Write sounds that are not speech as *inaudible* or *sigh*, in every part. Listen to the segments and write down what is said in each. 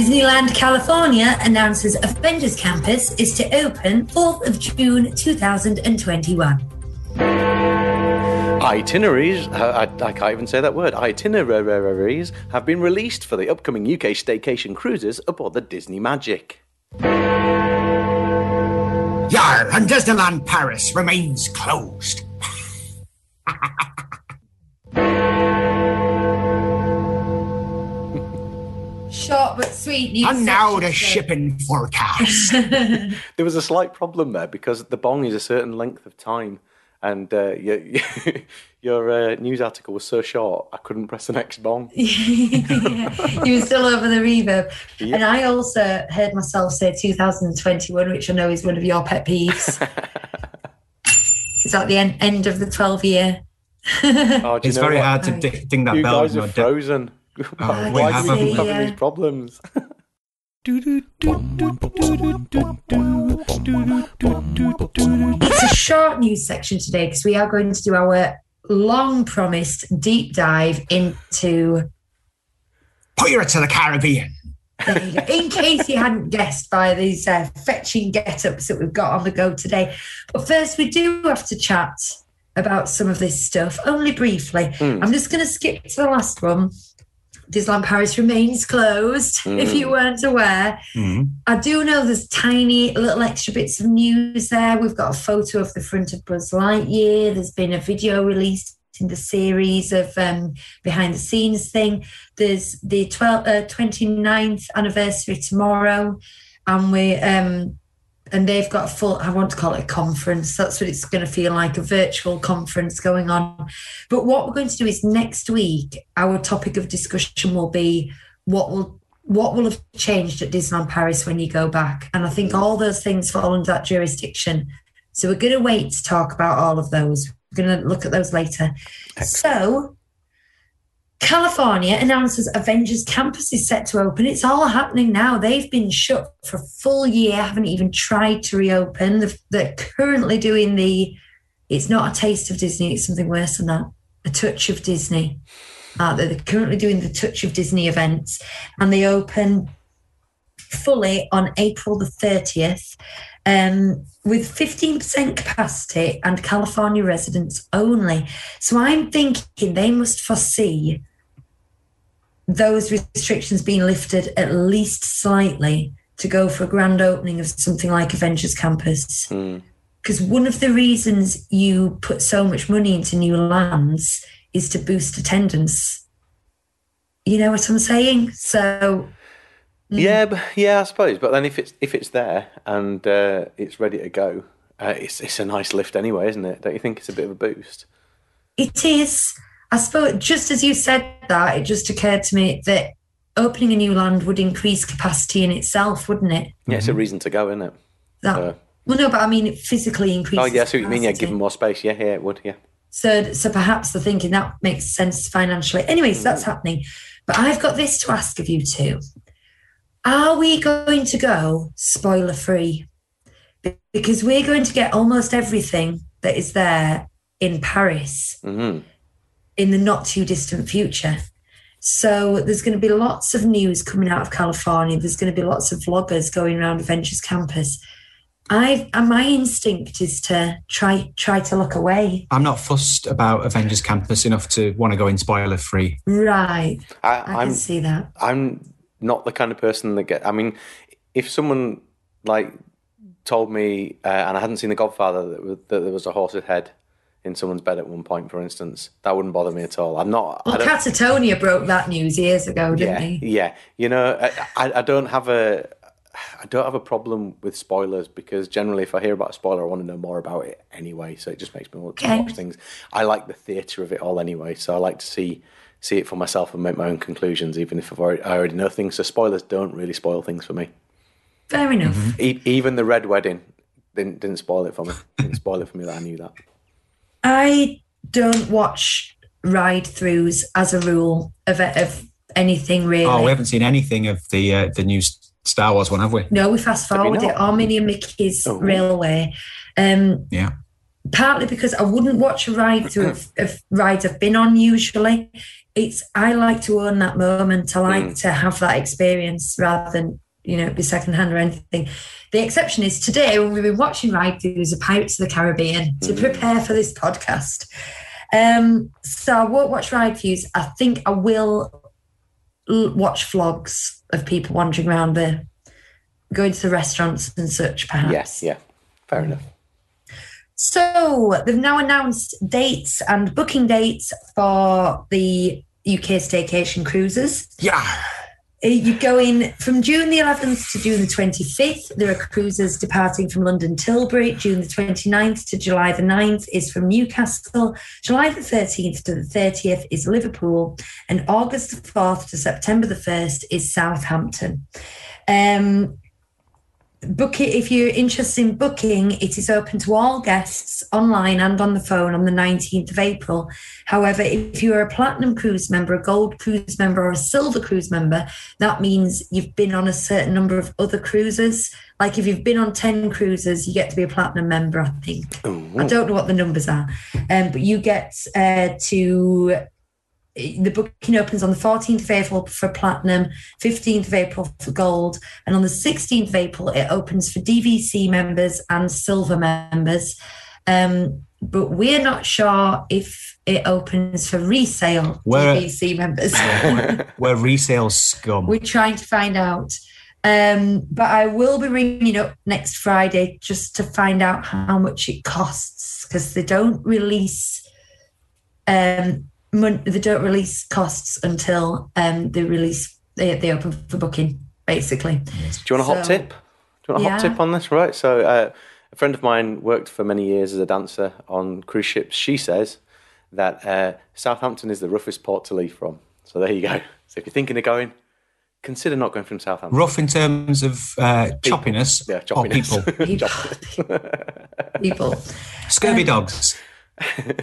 Disneyland California announces Avengers Campus is to open 4th of June 2021. Itineraries, uh, I, I can't even say that word. Itineraries have been released for the upcoming UK staycation cruises aboard the Disney Magic. Yar, and Disneyland Paris remains closed. *laughs* Short but sweet news. And now the section shipping forecast. *laughs* There was a slight problem there because the bong is a certain length of time, and uh, *laughs* your, your uh, news article was so short I couldn't press the next bong. *laughs* today. you were still over the reverb. Yeah. And I also heard myself say 2021, which I know is one of your pet peeves. is that the end, end of the 12 year? Oh, It's very what? hard to ding that You bell. guys are know, frozen. Oh, Why we do we haven't. keep having these problems? It's a short news section today because we are going to do our long promised deep dive into Pirates of the Caribbean. There you go. In case you hadn't guessed by these uh, fetching get-ups that we've got on the go today. But first, we do have to chat about some of this stuff, only briefly. I'm just going to skip to the last one. Disneyland Paris remains closed, *laughs* if you weren't aware. Mhm. I do know there's tiny little extra bits of news there. We've got a photo of the front of Buzz Lightyear. There's been a video released in the series of um, behind the scenes thing. There's the 12, uh, 29th anniversary tomorrow, and we um, and they've got a full. I want to call it a conference. That's what it's going to feel like a virtual conference going on. But what we're going to do is next week, our topic of discussion will be what will what will have changed at Disneyland Paris when you go back? And I think all those things fall under that jurisdiction. So we're going to wait to talk about all of those. We're going to look at those later. So, California announces Avengers Campus is set to open. It's all happening now. They've been shut for a full year, haven't even tried to reopen. They're currently doing the, it's not a taste of Disney, it's something worse than that, a touch of Disney. Uh, they're currently doing the Touch of Disney events, and they open fully on April the 30th um, with 15% capacity and California residents only. So I'm thinking they must foresee those restrictions being lifted at least slightly to go for a grand opening of something like Avengers Campus. Because one of the reasons you put so much money into new lands is to boost attendance. You know what I'm saying? So Yeah, but, yeah, I suppose. But then if it's if it's there and uh, it's ready to go, uh, it's it's a nice lift anyway, isn't it? Don't you think it's a bit of a boost? It is. I suppose just as you said that, it just occurred to me that opening a new land would increase capacity in itself, wouldn't it? Yeah, it's a reason to go, isn't it? That Uh, well, no, but I mean, it physically increases. Oh, yeah, I see you mean. Yeah, capacity. give them more space. Yeah, yeah, it would. Yeah. So, so perhaps they're thinking that makes sense financially. Anyways, Mm. that's happening. But I've got this to ask of you two: Are we going to go spoiler free? Because we're going to get almost everything that is there in Paris hmm in the not too distant future. So there's going to be lots of news coming out of California. There's going to be lots of vloggers going around Avengers Campus. I and my instinct is to try try to look away. I'm not fussed about Avengers Campus enough to want to go in spoiler free. Right, I, I I'm can see that. I'm not the kind of person that get. I mean, if someone like told me, uh, and I hadn't seen The Godfather, that, that there was a horse's head in someone's bed at one point, for instance, that wouldn't bother me at all. I'm not. Well, Catatonia broke that news years ago, didn't yeah, he? yeah. You know, I, I, don't have a. I don't have a problem with spoilers because generally, if I hear about a spoiler, I want to know more about it anyway. So it just makes me want to Okay. watch things. I like the theatre of it all anyway, so I like to see see it for myself and make my own conclusions, even if I've already, I already know things. So spoilers don't really spoil things for me. Fair enough. E- even the red wedding didn't didn't spoil it for me. Didn't spoil it for me that I knew that. I don't watch ride throughs as a rule of, of anything really. Oh, we haven't seen anything of the uh, the new Star Wars one, have we? No, we fast Have you forward it. not? Minnie and Mickey's Oh. Railway. Um, Yeah. partly because I wouldn't watch a ride through of, of rides I've been on usually. It's I like to own that moment. I like Mm. to have that experience rather than you know be secondhand or anything. The exception is today when we've been watching ride throughs of Pirates of the Caribbean to Mm. prepare for this podcast. Um, so I won't watch ride views. I think I will l- watch vlogs of people wandering around the going to the restaurants and such perhaps. Yes, yeah, fair enough. So they've now announced dates and booking dates for the UK staycation cruises. Yeah. Uh, You go in from June the 11th to June the 25th. There are cruises departing from London Tilbury. June the 29th to July the 9th is from Newcastle. July the 13th to the 30th is Liverpool. And August the 4th to September the 1st is Southampton. Um, book it if you're interested in booking it is open to all guests online and on the phone on the 19th of april. However if you're a platinum cruise member a gold cruise member or a silver cruise member that means you've been on a certain number of other cruises. Like if you've been on 10 cruises you get to be a platinum member i think. I don't know what the numbers are um, but you get uh, to the booking opens on the 14th of April for platinum, 15th of April for gold, and on the 16th of April it opens for DVC members and silver members. Um, but we're not sure if it opens for resale Where- DVC members. *laughs* We're resale scum. We're trying to find out. Um, but I will be ringing up next Friday just to find out how much it costs because they don't release um, mon- they don't release costs until um, they release they, they open for booking basically. Do you want a hot So- tip? Do you want a hot Yeah. tip on this? Right. So, uh, a friend of mine worked for many years as a dancer on cruise ships. She says that uh, Southampton is the roughest port to leave from. So there you go. So if you're thinking of going, consider not going from Southampton. Rough in terms of uh, choppiness Yeah, or people. *laughs* People, people. Scurvy dogs.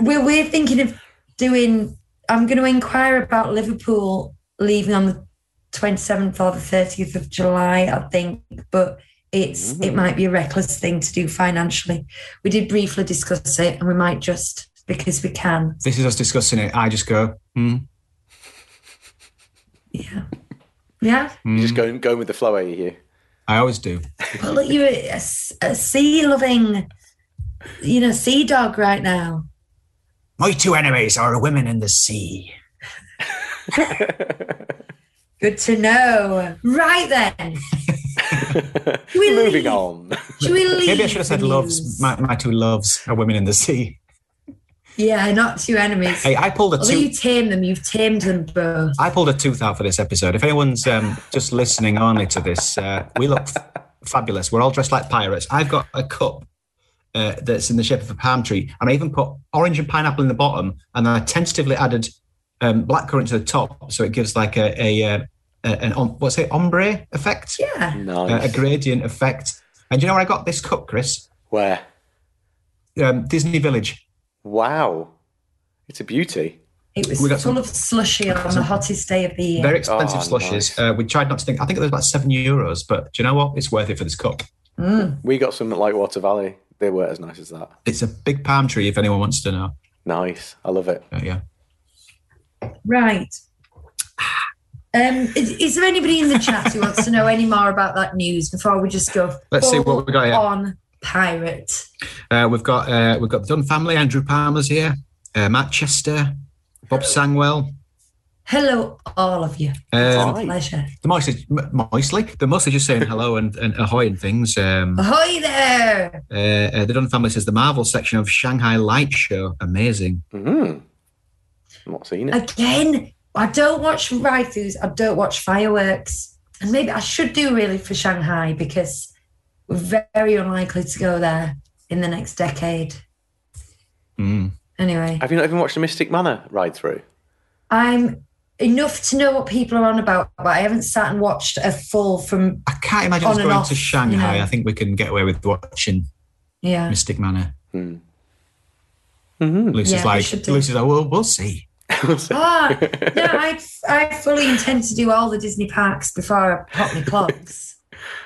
we're we're thinking of doing. I'm going to inquire about Liverpool leaving on the 27th or the 30th of July, I think, but it's mm-hmm. it might be a reckless thing to do financially. We did briefly discuss it, and we might just because we can. This is us discussing it. I just go, hmm. Yeah, yeah. You're just going going with the flow, are you? Hugh? I always do. But look, you're a sea loving, you know, sea dog right now. My two enemies are women in the sea. *laughs* Good to know. Right then. *laughs* We Moving leave. on. Should we leave Maybe I should have said loves. My, my two loves are women in the sea. Yeah, not two enemies. Hey, I pulled a Although two. you tame them, you've tamed them both. I pulled a tooth out for this episode. If anyone's um, just listening only to this, uh, we look f- fabulous. We're all dressed like pirates. I've got a cup uh, that's in the shape of a palm tree, and I even put orange and pineapple in the bottom, and then I tentatively added um, blackcurrant to the top, so it gives like a, a, uh a an om- what's it ombre effect, Yeah. uh, a gradient effect. And do you know where I got this cup, Chris? Where? Um, Disney Village. Wow. It's a beauty. It was We got full some- of slushy on the hottest day of the year. Very expensive Oh, slushes. nice. Uh, we tried not to think. I think it was about seven euros, but do you know what? It's worth it for this cup. Mm. We got some at Lightwater Valley. They weren't as nice as that. It's a big palm tree. If anyone wants to know, Nice. I love it. Uh, yeah. Right. Um, is, is there anybody in the chat who wants to know any more about that news before we just go Let's see what we got here. on pirate? Uh, we've got uh, we've got the Dunn family. Andrew Palmer's here. Uh, Matt Chester, Bob Sangwell. Hello, all of you. Um, Hi. Pleasure. the mostly, m- mostly, they're mostly just saying hello and, and ahoy and things. Um, Ahoy there! uh, uh, the Dunn family says the Marvel section of Shanghai Light Show, amazing. Mm. I've not seen it. Again, I don't watch ride throughs. I don't watch fireworks. And maybe I should do really for Shanghai because we're very unlikely to go there in the next decade. Mm. Anyway, Have you not even watched the Mystic Manor ride through? I'm enough to know what people are on about, but I haven't sat and watched a full from. I can't imagine us On going off, to Shanghai. you know. I think we can get away with watching Yeah. Mystic Manor. Mm. Lucie's Yeah, like, should do- Lucie's like, well, we'll see. Ah, *laughs* no, I I fully intend to do all the Disney parks before I pop my clogs.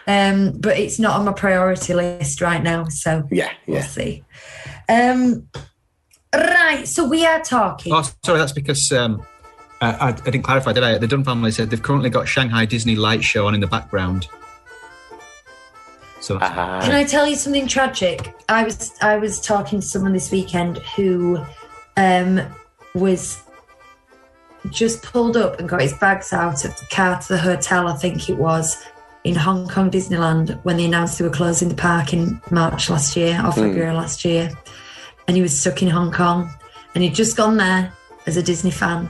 Um, but it's not on my priority list right now, so Yeah, we'll see. Um, right, so we are talking. Oh, sorry, that's because um, I, I, I didn't clarify, did I? The Dunn family said they've currently got Shanghai Disney Light Show on in the background. So that's Ah, Can I tell you something tragic? I was I was talking to someone this weekend who um, was just pulled up and got his bags out of the car to the hotel. I think it was in Hong Kong Disneyland when they announced they were closing the park in March last year or February last year, and he was stuck in Hong Kong, and he'd just gone there as a Disney fan,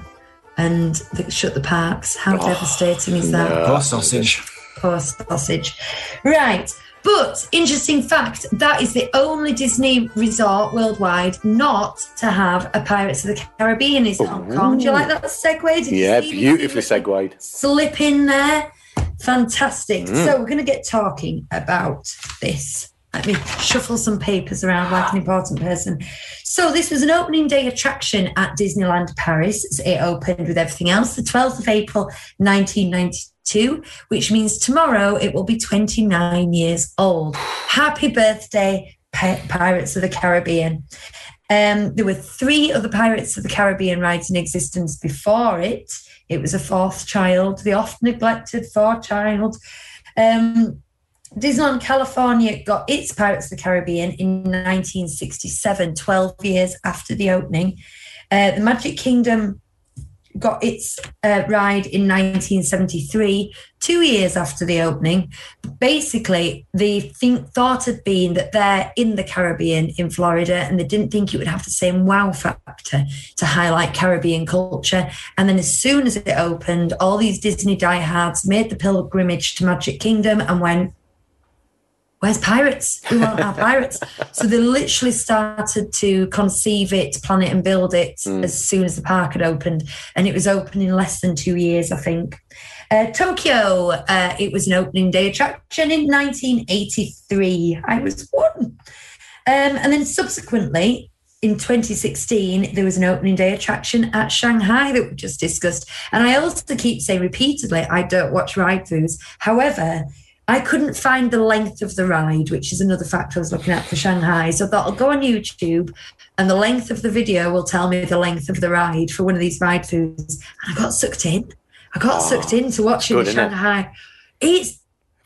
and they shut the parks. How oh, devastating is that? no. Poor sausage. poor sausage. Right. But interesting fact, that is the only Disney resort worldwide not to have a Pirates of the Caribbean is Hong Kong. Do you like that segue? Did yeah, beautifully segued. Slip in there. Fantastic. So mm. we're going to get talking about this. Let me shuffle some papers around like an important person. So this was an opening day attraction at Disneyland Paris. It opened with everything else the 12th of April 1992, which means tomorrow it will be 29 years old. Happy birthday, Pi- Pirates of the Caribbean. Um, there were three other Pirates of the Caribbean rides in existence before it. It was a fourth child, the oft neglected fourth child. Um, Disneyland California got its Pirates of the Caribbean in 1967, 12 years after the opening. Uh, the Magic Kingdom got its uh, ride in 1973, two years after the opening. Basically, the think, thought had been that they're in the Caribbean in Florida and they didn't think it would have the same wow factor to highlight Caribbean culture. And then, as soon as it opened, all these Disney diehards made the pilgrimage to Magic Kingdom and went, Where's pirates? We want our pirates. *laughs* So they literally started to conceive it, plan it, and build it as soon as the park had opened. And it was open in less than two years, I think. Uh, Tokyo, uh, it was an opening day attraction in 1983. I was one. Um, and then subsequently, in 2016, there was an opening day attraction at Shanghai that we just discussed. And I also keep saying repeatedly, I don't watch ride throughs. However, I couldn't find the length of the ride, which is another factor I was looking at for Shanghai. So I thought I'll go on YouTube and the length of the video will tell me the length of the ride for one of these ride throughs. And I got sucked in. I got sucked into watching good, isn't it? Shanghai. It's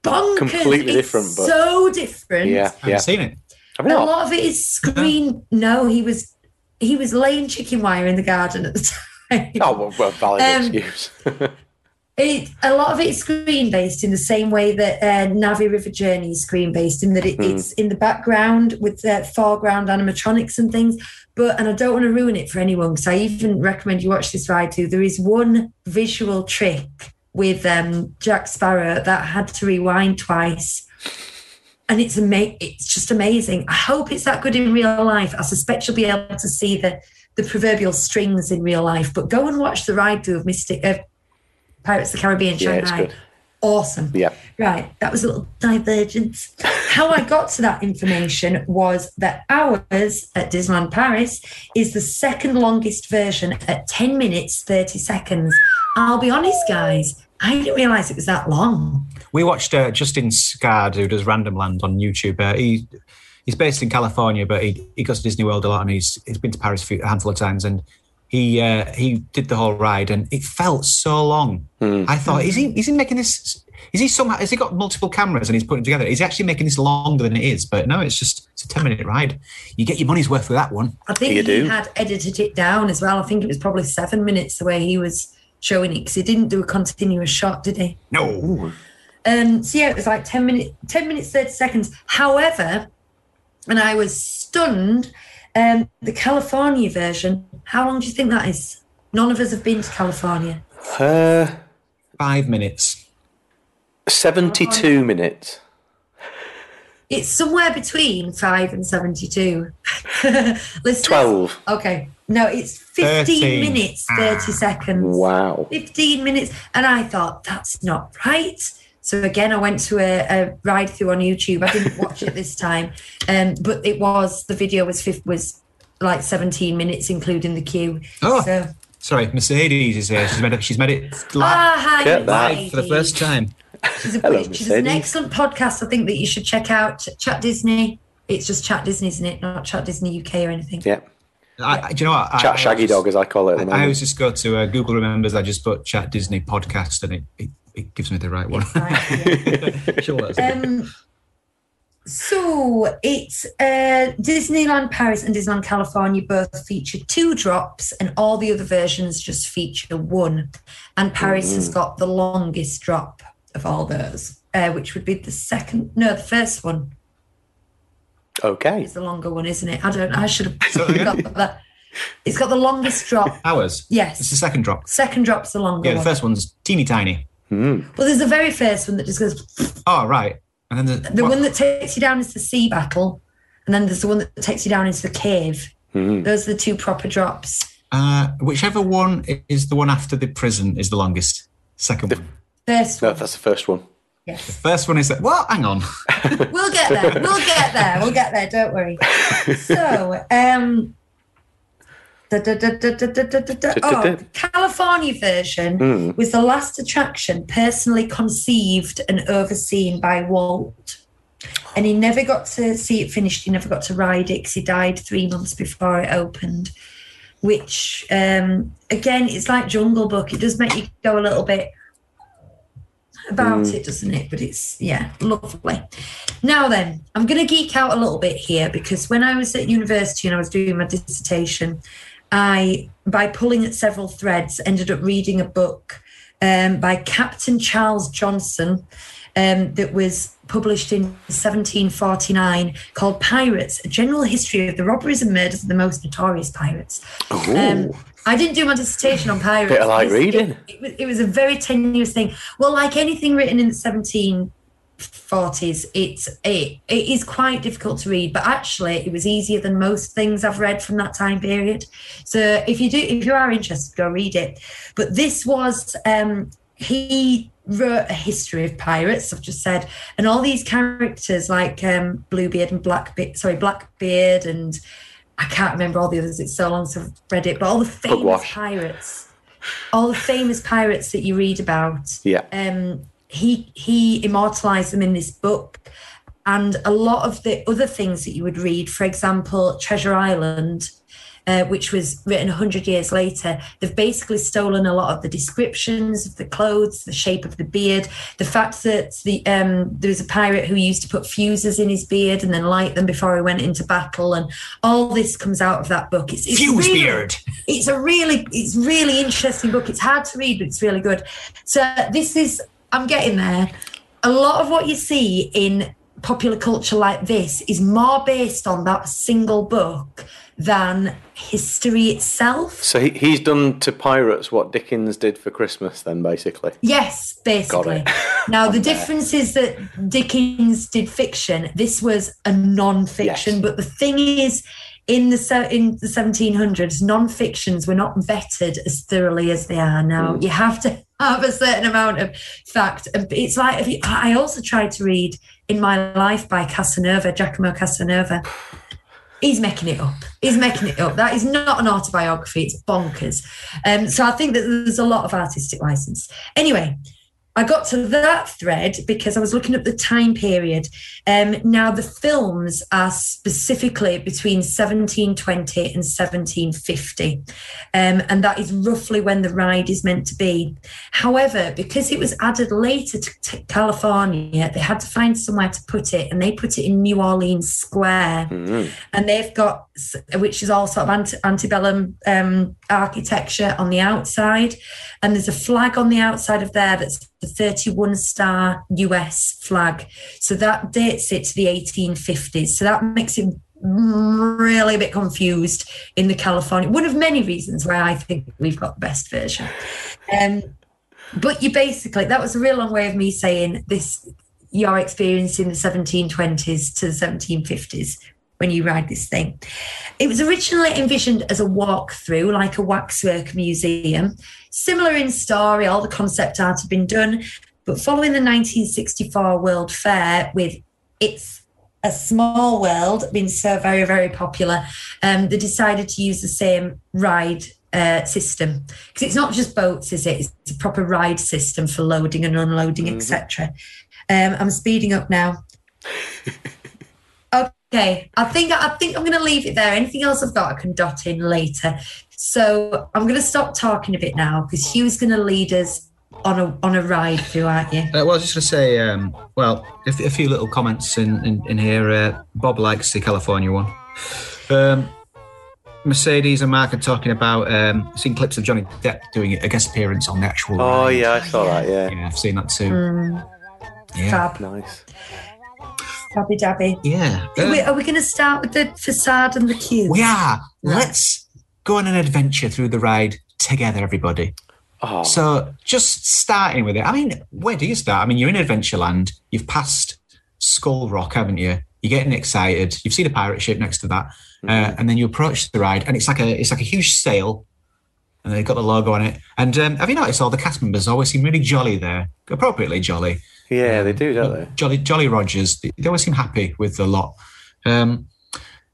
bonkers. Completely It's different, but- so different. Yeah, I haven't seen it. Have you A not? lot of it is screen. No, he was he was laying chicken wire in the garden at the *laughs* time. Oh, well, well valid Um, excuse. *laughs* It, a lot of it is screen based in the same way that uh, Na'vi River Journey is screen based, in that it, it's in the background with uh, foreground animatronics and things. But and I don't want to ruin it for anyone because I even recommend you watch this ride too. There is one visual trick with um, Jack Sparrow that had to rewind twice, and it's ama- It's just amazing. I hope it's that good in real life. I suspect you'll be able to see the the proverbial strings in real life. But go and watch the ride through of Mystic. Uh, Pirates of the Caribbean, Yeah, it's Shanghai. good. Awesome. Yeah. Right. That was a little divergence. How I got to that information was that ours at Disneyland Paris is the second longest version at 10 minutes, 30 seconds. I'll be honest, guys, I didn't realize it was that long. We watched uh, Justin Scard, who does Random Land on YouTube. Uh, he he's based in California, but he, he goes to Disney World a lot, and he's he's been to Paris a, few, a handful of times, and he uh, he did the whole ride, and it felt so long. I thought, is he is he making this? Is he somehow? Has he got multiple cameras and he's putting it together? Is he actually making this longer than it is? But no, it's just it's a ten minute ride. You get your money's worth with that one. I think You he do. had edited it down as well. I think it was probably seven minutes the way he was showing it because he didn't do a continuous shot, did he? No, Um, so yeah, it was like 10 minutes, 10 minutes, 30 seconds. However, and I was stunned, um, the California version, how long do you think that is? None of us have been to California. Uh, five minutes. 72 minutes. It's somewhere between 5 and 72. *laughs* Let's 12. Okay. No, it's 15 13. minutes, 30 seconds. Wow. 15 minutes. And I thought, that's not right. So again, I went to a, a ride through on YouTube. I didn't watch it this *laughs* time, um, but it was the video was fif- was like 17 minutes, including the queue. Oh. So, Sorry, Mercedes is here. She's made it. She's made it live, ah, hi, Get that. Mercedes. for the first time. She's, a, Hello, she's an excellent podcast. I think that you should check out Chat Disney. It's just Chat Disney, isn't it? Not Chat Disney UK or anything. Yeah. I, I- do you know what? I- Chat I Shaggy just- Dog, as I call it at the I always just go to uh, Google Remembers. I just put Chat Disney podcast, and it, it, it gives me the right one. Right, yeah. She'll let us. Um, so it's uh, Disneyland Paris and Disneyland California both feature two drops, and all the other versions just feature one. And Paris has got the longest drop of all those, uh, which would be the second, no, the first one Okay. it's the longer one, isn't it? I don't. I should have So *laughs* again? got that. It's got the longest drop. Ours. Yes, it's the second drop. second drop's the longer Yeah, the one. first one's teeny tiny. Well, there's the very first one that just goes. Oh, right. And then the, The one that takes you down is the sea battle, and then there's the one that takes you down into the cave. Those are the two proper drops. uh, whichever one is the one after the prison is the longest. Second one. First No, that's the first one. yes. First one is that. Well, hang on. We'll get there. We'll get there. We'll get there. Don't worry. *laughs* So, um, Da, da, da, oh, California version mm. was the last attraction personally conceived and overseen by Walt. And he never got to see it finished. He never got to ride it because he died three months before it opened. Which, um, again, it's like Jungle Book. It does make you go a little bit about mm. it, doesn't it? But it's, yeah, lovely. Now, then, I'm going to geek out a little bit here because when I was at university and I was doing my dissertation, I, by pulling at several threads, ended up reading a book um, by Captain Charles Johnson um, that was published in 1749 called Pirates: A General History of the Robberies and Murders of the Most Notorious Pirates. Um, I didn't do my dissertation on pirates. Bit of light reading. It, it, was, it was a very tenuous thing. Well, like anything written in the 1740s, it's it, it is quite difficult to read. But actually, it was easier than most things I've read from that time period. So if you do, if you are interested, go read it. But this was um, he wrote a history of pirates. I've just said, and all these characters like um, Bluebeard and Blackbeard, sorry, Blackbeard and I can't remember all the others. It's so long since I've read it, but all the famous pirates, all the famous pirates that you read about, Yeah. um, he he immortalized them in this book. And a lot of the other things that you would read, for example, Treasure Island, uh, which was written 100 years later, they've basically stolen a lot of the descriptions of the clothes, the shape of the beard, the fact that the um, there was a pirate who used to put fuses in his beard and then light them before he went into battle, and all this comes out of that book. It's, it's Fuse really- beard. it's a really it's really interesting book it's hard to read but it's really good so this is i'm getting there a lot of what you see in popular culture like this is more based on that single book than history itself So he, he's done to pirates what Dickens did for Christmas, then basically. Yes, basically. Got it. *laughs* now the difference is that Dickens did fiction. This was a non-fiction. Yes. But the thing is, in the in the 1700s, non-fictions were not vetted as thoroughly as they are now. Mm. You have to have a certain amount of fact. It's like you, I also tried to read "In My Life" by Casanova, Giacomo Casanova. He's making it up. He's making it up. That is not an autobiography. It's bonkers. Um, so I think that there's a lot of artistic license. Anyway, I got to that thread because I was looking at the time period. Um, now, the films are specifically between 1720 and 1750. Um, and that is roughly when the ride is meant to be. However, because it was added later to, to California, they had to find somewhere to put it, and they put it in New Orleans Square. And they've got, which is all sort of ante- antebellum um, architecture on the outside. And there's a flag on the outside of there that's the 31 star US flag. So that dates it to the 1850s. So that makes it really a bit confused in the California. One of many reasons why I think we've got the best version. Um, but you basically, that was a real long way of me saying this your experience in the 1720s to the 1750s when you ride this thing. It was originally envisioned as a walkthrough, like a waxwork museum, similar in story, all the concept art had been done. But following the 1964 World Fair, with its a small world being so very very popular, um, they decided to use the same ride uh, system because it's not just boats, is it? It's a proper ride system for loading and unloading, Mhm. etc. Um, I'm speeding up now. *laughs* okay, I think I think I'm going to leave it there. Anything else I've got, I can dot in later. So I'm going to stop talking a bit now because Hugh's going to lead us on a on a ride through, aren't you? Uh, well, I was just going to say, um, well, a, f- a few little comments in, in, in here. Uh, Bob likes the California one. Um, Mercedes and Mark are talking about um, seen clips of Johnny Depp doing a guest appearance on the actual. Oh ride. yeah, I saw that. Yeah, yeah, I've seen that too. Mm, Yeah, Fab, nice. Fabby dabby. yeah. Are we, are we going to start with the facade and the queue? we are. Right. Let's go on an adventure through the ride together, everybody. Oh, So just starting with it. I mean, where do you start? I mean, you're in Adventureland. You've passed Skull Rock, haven't you? You're getting excited. You've seen a pirate ship next to that, uh, and then you approach the ride, and it's like a it's like a huge sail, and they've got the logo on it. And um, have you noticed all the cast members always seem really jolly there, appropriately jolly. Yeah, they do, don't they? Jolly Jolly Rogers. They, they always seem happy with the lot. Um,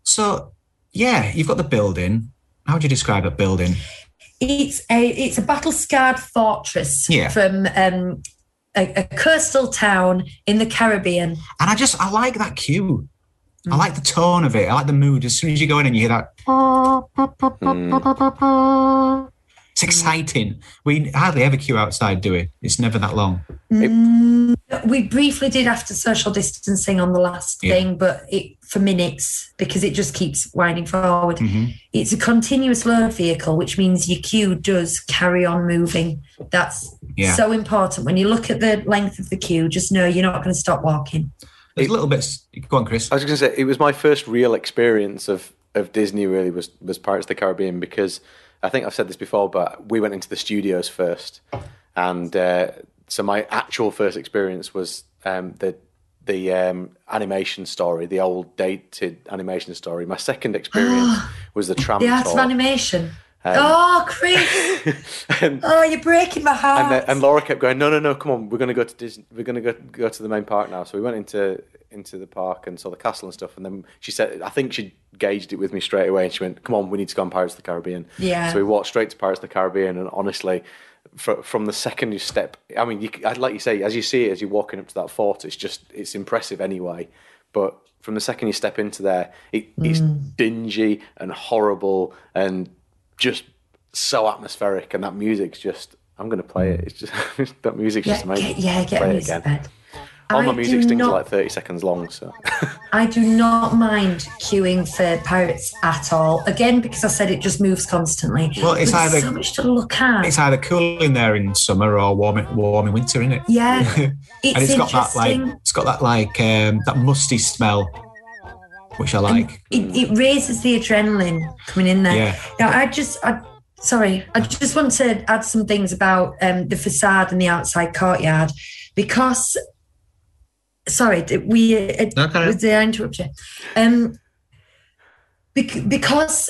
so yeah, you've got the building. How would you describe a building? It's a it's a battle scarred fortress Yeah. from um, a, a coastal town in the Caribbean. And I just I like that cue. I like the tone of it. I like the mood. As soon as you go in and you hear that, it's exciting. We hardly ever queue outside, do we? It's never that long. Mm, we briefly did after social distancing on the last Yeah. thing, but it for minutes because it just keeps winding forward. Mhm. It's a continuous load vehicle, which means your queue does carry on moving. That's Yeah. so important. When you look at the length of the queue, just know you're not going to stop walking. There's little bit. Go on, Chris. I was going to say it was my first real experience of of Disney. Really was was Pirates of the Caribbean because I think I've said this before, but we went into the studios first, and uh, so my actual first experience was um, the the um, animation story, the old dated animation story. My second experience *gasps* was the tram The art tour. of animation. Um, oh, Chris! *laughs* and, Oh, you're breaking my heart. and, and Laura kept going, no, no, no, come on, we're going to go to Disney, we're going to go go to the main park now. So we went into into the park and saw the castle and stuff. And then she said, I think she gauged it with me straight away, and she went, come on, we need to go on Pirates of the Caribbean. Yeah. So we walked straight to Pirates of the Caribbean, and honestly. fr- From the second you step, I mean, you, like you say, as you see it, as you're walking up to that fort, it's just, it's impressive anyway. But from the second you step into there, it, it's Mm. dingy and horrible and just so atmospheric, and that music's just. I'm going to play it. It's just *laughs* that music's yeah, just amazing. get, yeah, get play it again. bed. All my I music do stings not- like 30 seconds long, so *laughs* I do not mind queuing for pirates at all. Again, because I said it just moves constantly. Well, it's But either- so much to look at. It's either cool in there in summer or warm in, warm in winter, isn't it? yeah, *laughs* and it's, it's got that like it's got that like um, that musty smell, which I like. it, it raises the adrenaline coming in there. Yeah. Now, I just, I, sorry, I just want to add some things about um, the facade and the outside courtyard because, sorry, we, uh, No, carry on. did I interrupt you? Um, bec- because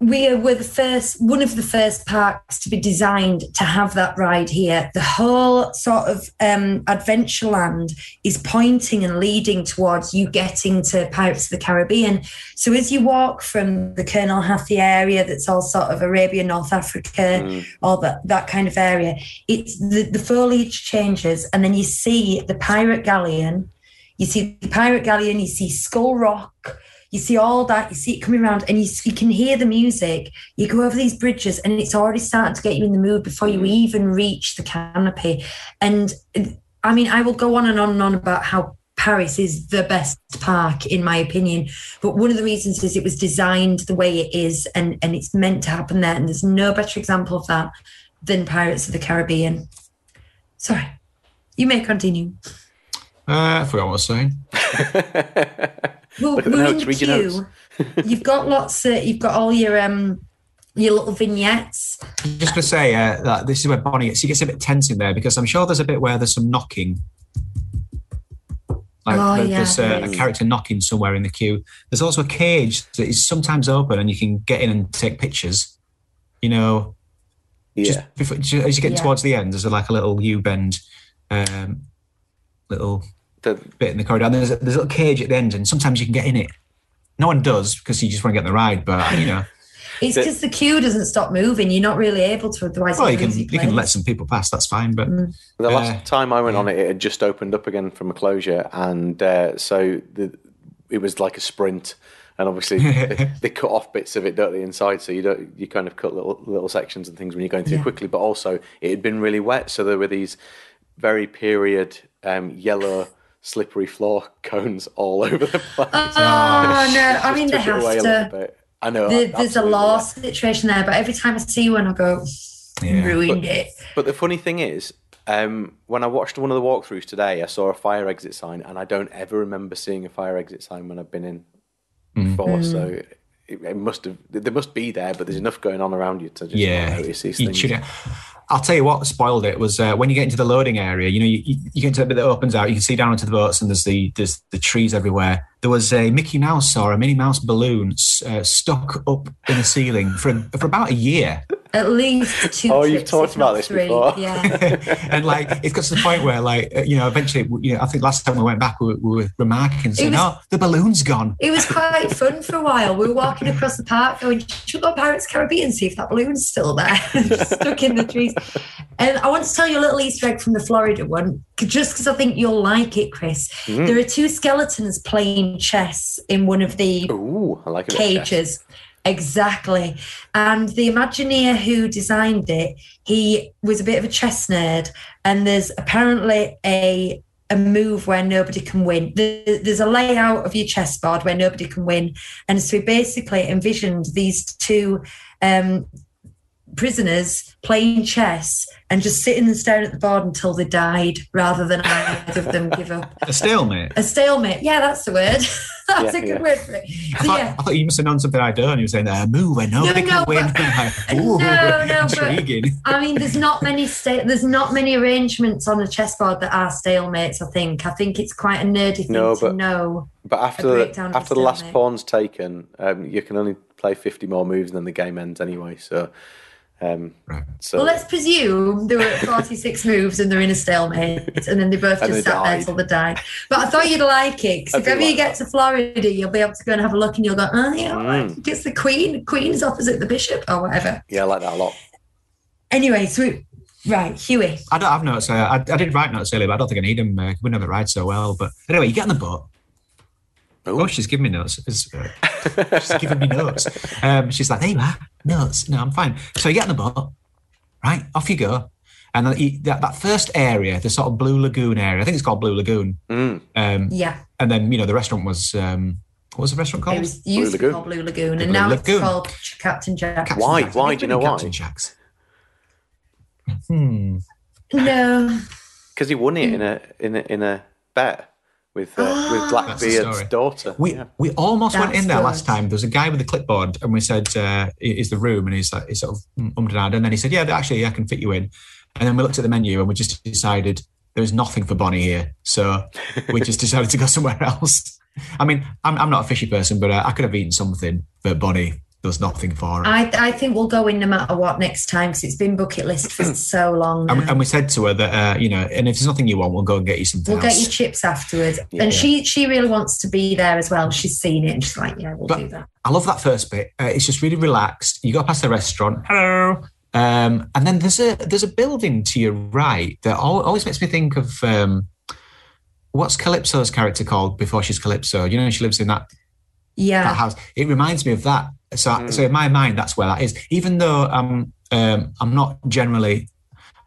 we were the first, one of the first parks to be designed to have that ride here. The whole sort of um, Adventureland is pointing and leading towards you getting to Pirates of the Caribbean. So as you walk from the Colonel Hathi area, that's all sort of Arabia, North Africa, all that that kind of area, it's the, the foliage changes, and then you see the pirate galleon. You see the pirate galleon. You see Skull Rock. You see all that. You see it coming around, and you, you can hear the music. You go over these bridges, and it's already starting to get you in the mood before you even reach the canopy. And I mean, I will go on and on and on about how Paris is the best park, in my opinion. But one of the reasons is it was designed the way it is, and, and it's meant to happen there. And there's no better example of that than Pirates of the Caribbean. Sorry, you may continue. Uh, I forgot what I was saying. *laughs* Well, Look at the we're notes, in read your queue. you've got lots. Of, you've got all your um your little vignettes. I'm just going to say uh, that this is where Bonnie gets, she gets a bit tense in there because I'm sure there's a bit where there's some knocking. Like Oh, there- yeah, there's uh, there a character knocking somewhere in the queue. There's also a cage that is sometimes open and you can get in and take pictures. You know, yeah. just before, ju- as you get Yeah. towards the end, there's a, like a little U bend. um, little The, bit in the corridor. And there's a, there's a little cage at the end, and sometimes you can get in it. No one does because you just want to get the ride, but you know, *laughs* It's because the queue doesn't stop moving. You're not really able to, otherwise. well, you can loses you can let some people pass. That's fine, but the last Uh, time I went on it, it had just opened up again from a closure, and uh, so the, it was like a sprint. And obviously, they, *laughs* they cut off bits of it, don't they, inside? So you don't you kind of cut little little sections and things when you're going through Yeah. quickly. But also, it had been really wet, so there were these very period um, yellow slippery floor *laughs* cones all over the place. Oh *laughs* no! I mean, they Took it have to. bit. I know. There, there's a absolutely, law yeah. situation there, but every time I see one, I go, Yeah. ruined it. But the funny thing is, um, when I watched one of the walkthroughs today, I saw a fire exit sign, and I don't ever remember seeing a fire exit sign when I've been in before. Mm. So it, it must have, they must be there, but there's enough going on around you to just yeah, not notice these you things. should- I'll tell you what spoiled it was uh, when you get into the loading area. You know, you, you get into a bit that opens out. You can see down into the boats, and there's the there's the trees everywhere. There was a Mickey Mouse or a Minnie Mouse balloon uh, stuck up in the ceiling for for about a year. At least two. Oh, you've talked about this three. before. Yeah. *laughs* and like it got to the point where like uh, you know eventually you know I think last time we went back we, were- we were remarking saying was- oh the balloon's gone It was quite fun for a while. We were walking across the park going, should we go to Pirates Caribbean and see if that balloon's still there? *laughs* Stuck in the trees. And I want to tell you a little Easter egg from the Florida one, just because I think you'll like it, Chris. Mm. There are two skeletons playing chess in one of the Ooh, I like it. a bit of chess. cages. Exactly. And the Imagineer who designed it, he was a bit of a chess nerd. And there's apparently a a move where nobody can win. There's a layout of your chessboard where nobody can win. And so he basically envisioned these two um, prisoners playing chess and just sitting and staring at the board until they died rather than either of them give up. *laughs* a stalemate A stalemate. Yeah, that's the word. *laughs* that's Yeah, a good yeah. word for it. I So, thought, yeah. I thought you must have known something I'd done. You were saying, uh, move where nobody no, can win. but- *laughs* I'm like, Ooh, No, no, but- intriguing. I mean, there's not many sta- there's not many arrangements on a chessboard that are stalemates. I think. I think it's quite a nerdy thing No, to but- know. But after the, after the last pawn's taken, um, you can only play 50 more moves and then the game ends anyway. So, um, Right. so Well, let's presume there were 46 *laughs* moves and they're in a stalemate, and then they both just they sat there died. till they died. But I thought you'd like it because I if ever like you get to Florida, you'll be able to go and have a look, and you'll go, oh yeah, Mm. it's the Queen. Queen's opposite the Bishop or whatever. yeah, I like that a lot. Anyway, so right, Huey. I don't have notes. Uh, I, I did write notes earlier, but I don't think I need them. Uh, we never ride so well. But anyway, you get on the boat. Ooh. Oh, she's giving me notes. Uh, she's giving me notes. Um, she's like, "There you are, notes." No, I'm fine. So you get on the boat, right? Off you go, and then you, that, that first area, the sort of Blue Lagoon area. I think it's called Blue Lagoon. Mm. Um, Yeah, and then you know the restaurant was um, what was the restaurant called? it was used to be Lagoon. called Blue Lagoon, The and Blue now Lagoon. it's called Captain Jack. Captain Why? Jack's. Why? Do you know been to why? Captain Jack's. Hmm. No, *laughs* Because he won it in a in a in a bet with uh, with Blackbeard's daughter. We yeah. we almost went in there good. last time. There was a guy with a clipboard, and we said, uh, "Is the room?" And he's like, "He sort of ummed and ahed. and then he said, "Yeah, actually, I can fit you in." And then we looked at the menu, and we just decided there's nothing for Bonnie here, so we just *laughs* decided to go somewhere *laughs* else. I mean, I'm I'm not a fishy person, but uh, I could have eaten something, but Bonnie there's nothing for her. I, I think we'll go in no matter what next time because it's been bucket list for *clears throat* so long. and, now. and we said to her that uh, you know, and if there's nothing you want, we'll go and get you something We'll else. get you chips afterwards. Yeah. and she she really wants to be there as well. She's seen it and she's like, yeah, we'll But- do that. I love that first bit. Uh, it's just really relaxed. You go past the restaurant. Hello. Um, and then there's a there's a building to your right that always makes me think of um, what's Calypso's character called before she's Calypso. You know, she lives in that that Yeah. house. It reminds me of that. So, so in my mind, that's where that is. Even though I'm um, I'm not generally,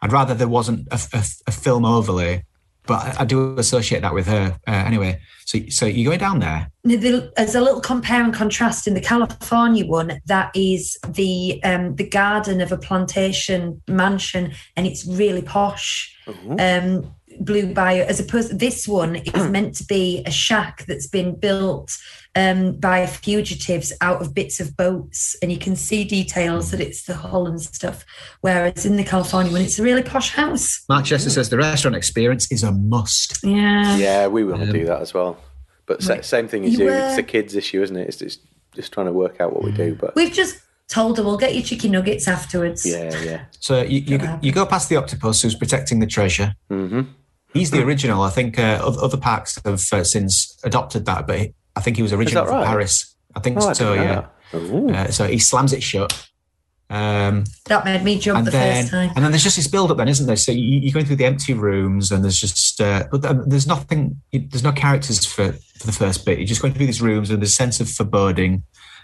I'd rather there wasn't a, a, a film overlay, but I, I do associate that with her uh, anyway. So, so you're going down there. The- There's a little compare and contrast in the California one. That is the um, the garden of a plantation mansion, and it's really posh. Um, Blue Bayou, as opposed to this one is *clears throat* meant to be a shack that's been built um, by fugitives out of bits of boats, and you can see details that it's the hull and stuff. Whereas in the California one, it's a really posh house. Mark Chester says the restaurant experience is a must. Yeah. Yeah, we want to Um, do that as well. But sa- Right. same thing as You you. were- It's a kids issue, isn't it? It's just just trying to work out what we do. But We've just told her we'll get you chicken nuggets afterwards. yeah, yeah. So you, you, Gonna you go past the octopus who's protecting the treasure. hmm He's the original. I think uh, other parks have uh, since adopted that, but he- I think he was originally that for right? Paris. I think Oh, so. didn't Yeah. Uh, so he slams it shut. Um, That made me jump the then, first time. and then there's just this build up, then, isn't there? So you, you're going through the empty rooms, and there's just, uh, but there's nothing. There's no characters for for the first bit. You're just going through these rooms, and there's a sense of foreboding.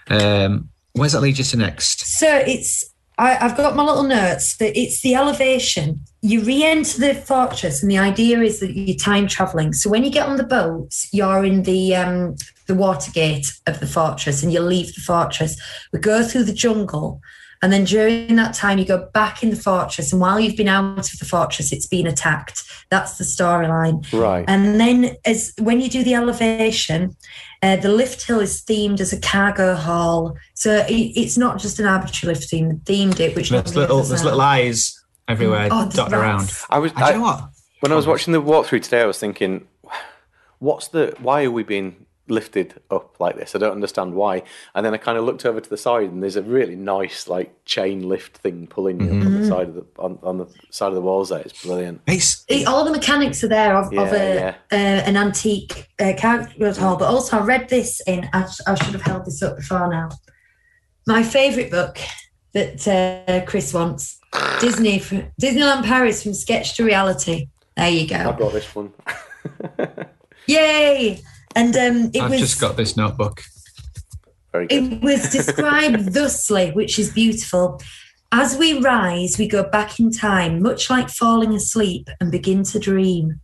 Um, where's that lead you to next? So it's I, I've got my little notes that it's the elevation. You re-enter the fortress, and the idea is that you're time traveling. So when you get on the boat, you're in the um, the water gate of the fortress, and you leave the fortress. We go through the jungle, and then during that time, you go back in the fortress. And while you've been out of the fortress, it's been attacked. That's the storyline. Right. And then, as when you do the elevation, uh, the lift hill is themed as a cargo hall. So it, it's not just an arbitrary lift theme. They themed it, which There's little, there's little eyes everywhere Oh, there's dotted around. I was. And do I, you know what? when I was watching the walkthrough today, I was thinking, what's the? Why are we being lifted up like this? I don't understand why. And then I kind of looked over to the side, and there's a really nice like chain lift thing pulling you up on the side of the on, on the side of the walls. There, it's brilliant. It's, It- all the mechanics are there of, of a, yeah. Uh, an antique uh, cargo hall. But also, I read this in. I, I should have held this up before now. My favourite book that uh, Chris wants Disney from Disneyland Paris from sketch to reality. There you go. I go. got this one. Yay! And um, it I've was just got this notebook. Very good. It was described *laughs* thusly, which is beautiful. As we rise, we go back in time, much like falling asleep, and begin to dream.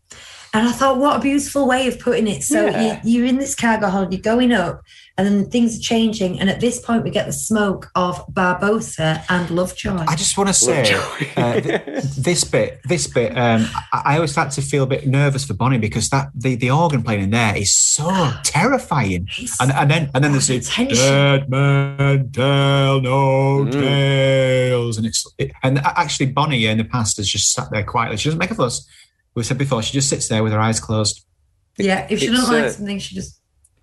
And I thought, what a beautiful way of putting it. So Yeah. you, you're in this cargo hold, you're going up, and then things are changing. And at this point, we get the smoke of Barbossa and Lovejoy. I just want to say uh, th- this bit. This bit. Um, I, I always start to feel a bit nervous for Bonnie because that the, the organ playing in there is so *gasps* terrifying. And and then and then there's the the tension. dead man tell no Mm. tales, and it's it, and actually Bonnie in the past has just sat there quietly. She doesn't make a fuss. We said before she just sits there with her eyes closed. yeah, if she doesn't like uh, something, she just.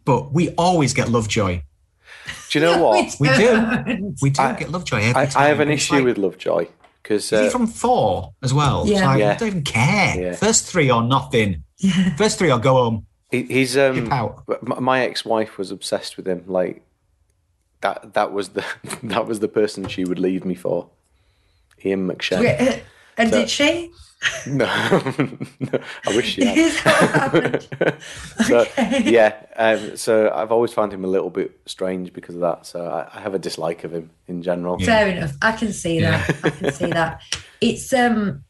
But we always get Lovejoy. Do you know *laughs* what? We do. *laughs* We do I- get Lovejoy every I, time. I have an issue like- with Lovejoy because Is he uh, from four as well? It's Yeah. like, Yeah. I don't even care. Yeah. First three or nothing. Yeah. *laughs* First three or go home. he, he's um, out. m- my ex-wife was obsessed with him. Like that. That was the that was the person she would leave me for. Ian McShane. And So- did she? No, *laughs* no, I wish she had. *laughs* Is that happened? *laughs* so Okay. yeah, um, so I've always found him a little bit strange because of that. So I, I have a dislike of him in general. Yeah. Fair enough. I can see that. I can see that. It's um.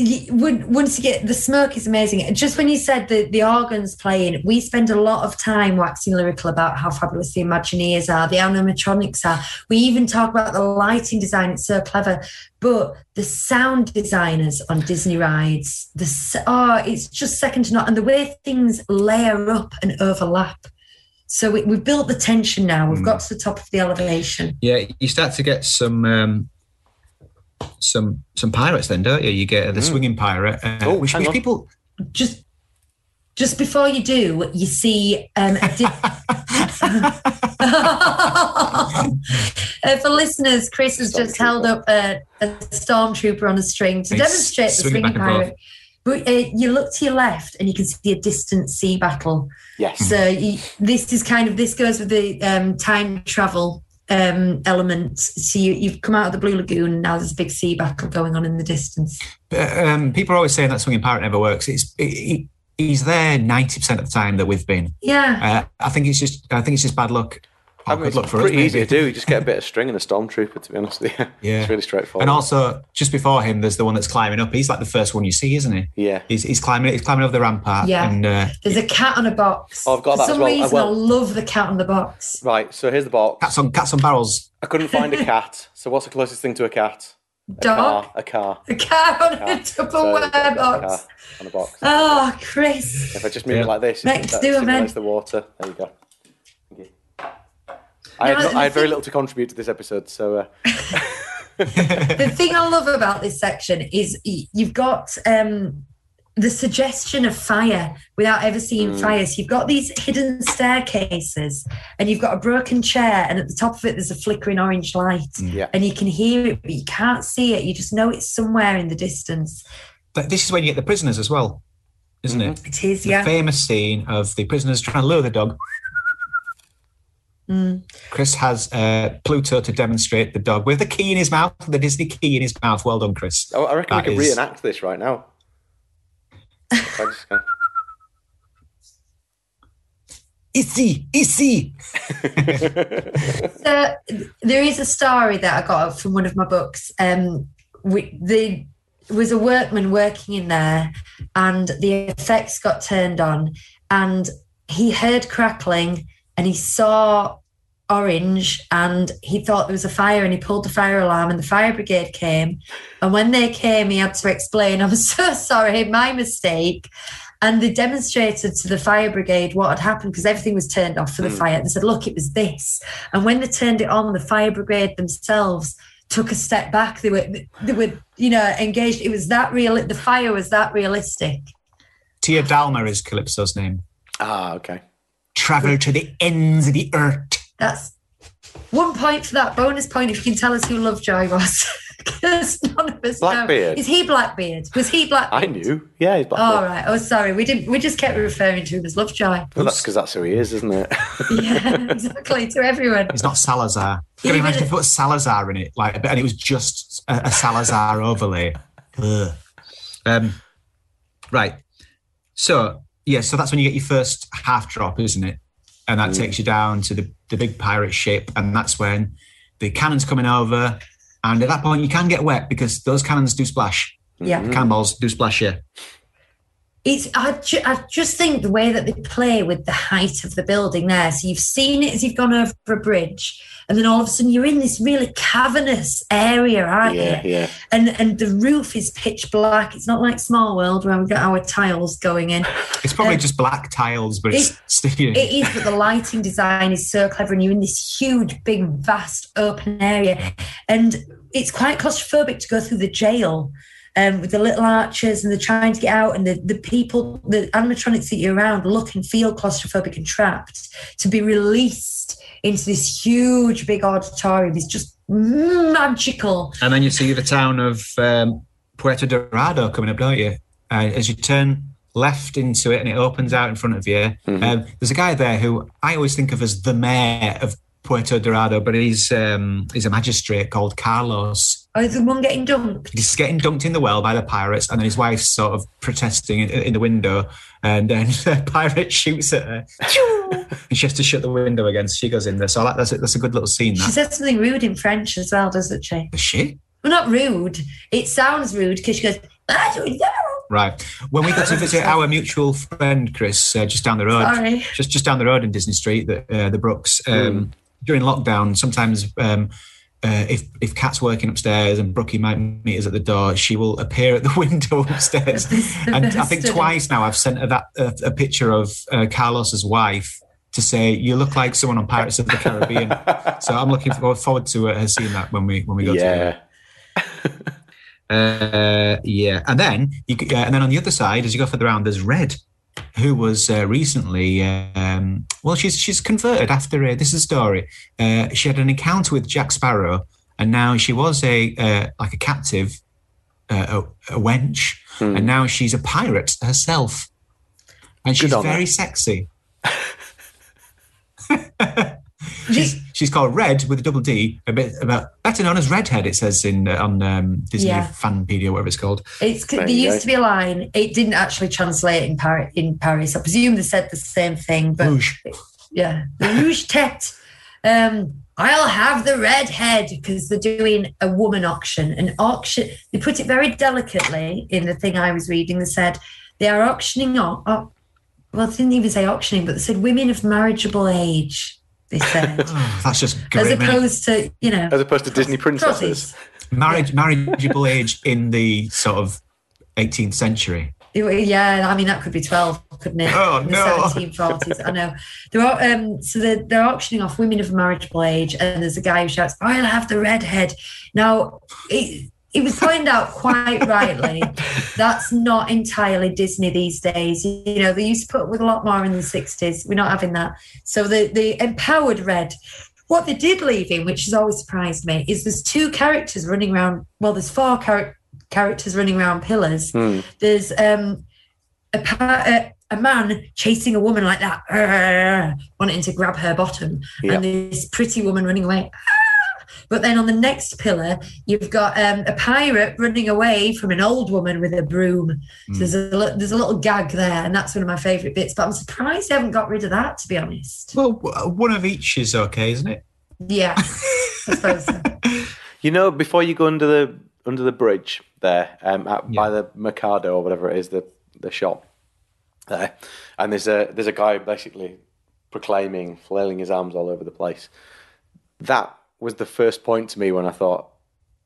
Once you get the smoke is amazing. Just when you said the the organs playing, we spend a lot of time waxing lyrical about how fabulous the Imagineers are, the animatronics are. We even talk about the lighting design; it's so clever. But the sound designers on Disney rides, the oh, it's just second to none. And the way things layer up and overlap. So we, we've built the tension now. We've got to the top of the elevation. Yeah, you start to get some um, some some pirates then, don't you? You get the swinging pirate, uh, Oh, which, which people. just just before you do, you see um, a di- *laughs* Uh, for listeners, Chris has just held up a, a stormtrooper on a string to He's demonstrate the swinging swinging back and forth. pirate. But uh, you look to your left and you can see a distant sea battle. Yes. So you, this is kind of this goes with the um, time travel um, element. So you, you've come out of the Blue Lagoon and now there's a big sea battle going on in the distance. Um, people are always saying that swinging pirate never works. It's it, he, he's there ninety percent of the time that we've been. Yeah. Uh, I think it's just I think it's just bad luck. Or I mean, good it's luck for us. pretty easy to do. You just get a bit of string and a stormtrooper. To be honest with you, *laughs* Yeah. it's really straightforward. And also, just before him, there's the one that's climbing up. He's like the first one you see, isn't he? yeah, He's, he's climbing. He's climbing over the rampart. Yeah. And uh, There's a cat on a box. Oh, I've got For that as some well. Uh, reason, well- I love the cat on the box. right. So here's the box. cats on cats on barrels. I couldn't find a *laughs* cat. So what's the closest thing to a cat? A Dog. car. A car. The cat on car. a So Tupperware I've a box. car on a box. Oh, Chris. If I just move Yeah. it like this, Next, that do a man. the water. There you go. Thank you. I had, No, no- I had very little to contribute to this episode, so uh, *laughs* the thing I love about this section is you've got um, the suggestion of fire without ever seeing Mm. fire. So you've got these hidden staircases and you've got a broken chair, and at the top of it, there's a flickering orange light. yeah. And you can hear it, but you can't see it. You just know it's somewhere in the distance. But this is when you get the prisoners as well, isn't it? It is, The yeah. famous scene of the prisoners trying to lure the dog. Mm. Chris has uh, Pluto to demonstrate the dog with the key in his mouth, the Disney key in his mouth. Well done, Chris. Oh, I reckon That we could is- reenact this right now. I just go, Easy, easy. So, there is a story that I got from one of my books. Um, we, the was a workman working in there, and the effects got turned on, and he heard crackling, and he saw orange, and he thought there was a fire, and he pulled the fire alarm, and the fire brigade came, and when they came, he had to explain, *laughs* "I'm so sorry, my mistake." And they demonstrated to the fire brigade what had happened because everything was turned off for the Mm. fire. They said, look, it was this. And when they turned it on, the fire brigade themselves took a step back. They were, they were, you know, engaged. It was that real. The fire was that realistic. Tia Dalma is Calypso's name. ah, okay. Travel to the ends of the earth. That's one point for that. Bonus point if you can tell us who Lovejoy was. *laughs* Because none of us Blackbeard. know. Is he Blackbeard? Was he Blackbeard? I knew. Yeah, he's black. All right. Oh, sorry. We didn't. We just kept referring to him as Lovejoy. Well, that's because that's who he is, isn't it? *laughs* yeah, exactly. To everyone. It's not Salazar. Can you Even- imagine if you put Salazar in it, like, and it was just a, a Salazar overlay? *laughs* Ugh. Um, right. So yeah, so that's when you get your first half drop, isn't it? And that Mm. takes you down to the, the big pirate ship, and that's when the cannon's coming over. And at that point, you can get wet because those cannons do splash. Yeah. Mm. Cannonballs do splash you. It's I, ju- I just think the way that they play with the height of the building there. So you've seen it as you've gone over a bridge, and then all of a sudden you're in this really cavernous area, aren't Yeah, you? yeah. And and the roof is pitch black. It's not like Small World where we've got our tiles going in. It's probably Um, just black tiles, but it's still. You know, It is, but the lighting design is so clever, and you're in this huge, big, vast open area, and it's quite claustrophobic to go through the jail. Um, with the little arches and they're trying to get out and the, the people the animatronics that you're around look and feel claustrophobic and trapped to be released into this huge big auditorium is just magical And then you see the town of um, Puerto Dorado coming up, don't you? Uh, as you turn left into it and it opens out in front of you, Mhm. um, there's a guy there who I always think of as the mayor of Puerto Dorado, but he's um, he's a magistrate called Carlos. Oh is the one getting dunked He's getting dunked in the well by the pirates, and then his wife's sort of protesting in, in the window, and then *laughs* the pirate shoots at her, *laughs* and she has to shut the window again. So she goes in there. So I like that's a, that's a good little scene. she That says something rude in french as well doesn't she Is she well not rude it sounds rude because she goes "Ah, right when we got to visit our mutual friend Chris uh, just down the road. sorry just just down the road in Disney Street, the uh, the Brooks. Um, During lockdown, sometimes um, uh, if if Kat's working upstairs and Brookie might meet us at the door, she will appear at the *laughs* window upstairs. and I think twice now I've sent her that uh, a picture of uh, Carlos's wife to say you look like someone on Pirates of the Caribbean. *laughs* so I'm looking forward, forward to uh, her seeing that when we when we go to yeah. *laughs* uh, yeah, and then you could, uh, and then on the other side, as you go further around, there's Red, who was uh, recently um, well, she's she's converted after uh, this is a story. Uh, she had an encounter with Jack Sparrow, and now she was a uh, like a captive, uh, a, a wench, Hmm. and now she's a pirate herself, and she's on her. very sexy. *laughs* *laughs* she's, she's called Red with a double D, a bit about better known as Redhead. It says in uh, on um, Disney Yeah. Fanpedia, whatever it's called. It's There there used go. to be a line. It didn't actually translate in Paris. In Paris, I presume they said the same thing, but Rouge. yeah, the rouge tête. Um, I'll have the red head because they're doing a woman auction. An auction. They put it very delicately in the thing I was reading. They said they are auctioning off. Well, they didn't even say auctioning, but they said women of marriageable age. They said, *laughs* Oh, that's just as great. man. opposed to you know, As opposed to Disney princesses. Marriage, marriageable age in the sort of 18th century. Yeah, I mean that could be twelve, couldn't it? Oh, In the no. seventeen forties. I know. There are um so they're, they're auctioning off women of marriageable age, and there's a guy who shouts, "I'll have the redhead." Now it, it was pointed out quite rightly that's not entirely Disney these days. You know, they used to put up with a lot more in the sixties. We're not having that. So the the empowered red. What they did leave in, which has always surprised me, is there's two characters running around. Well, there's four char- characters running around pillars. Hmm. There's um, a, pa- a a man chasing a woman like that, *laughs* wanting to grab her bottom, Yeah. and this pretty woman running away. But then on the next pillar, you've got um, a pirate running away from an old woman with a broom. So there's a there's a little gag there, and that's one of my favourite bits. But I'm surprised they haven't got rid of that, to be honest. Well, one of each is okay, isn't it? Yeah, I suppose so. *laughs* You know, before you go under the under the bridge there, um, at, by the Mercado or whatever it is, the the shop there, and there's a there's a guy basically proclaiming, flailing his arms all over the place. That was the first point to me when I thought,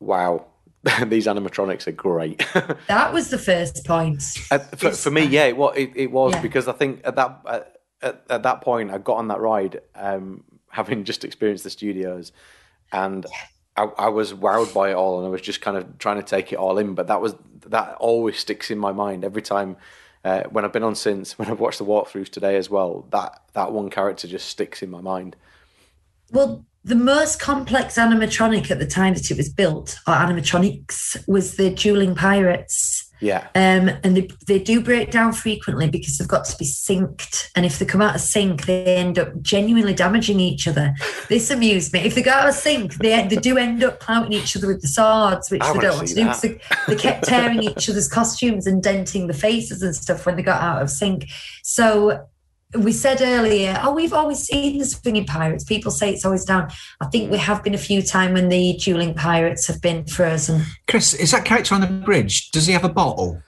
"Wow, *laughs* these animatronics are great." *laughs* That was the first point. Uh, for, for me, yeah, it was. It, it was Yeah. because I think at that at, at, at that point I got on that ride, um, *laughs* having just experienced the studios, and I, I was wowed by it all, and I was just kind of trying to take it all in. But that was that always sticks in my mind every time. Uh, when I've been on since, when I've watched the walkthroughs today as well, that that one character just sticks in my mind. Well, the most complex animatronic at the time that it was built, or animatronics, was the dueling pirates. Yeah, Um, and they, they do break down frequently because they've got to be synced. And if they come out of sync, they end up genuinely damaging each other. This amused me. If they go out of sync, they, they do end up clouting each other with the swords, which I they don't want to do. that. 'cause They, they kept tearing each other's costumes and denting the faces and stuff when they got out of sync. So we said earlier, oh, we've always seen the swinging pirates. People say it's always down. I think we have been a few times when the dueling pirates have been frozen. Chris, is that character on the bridge? Does he have a bottle,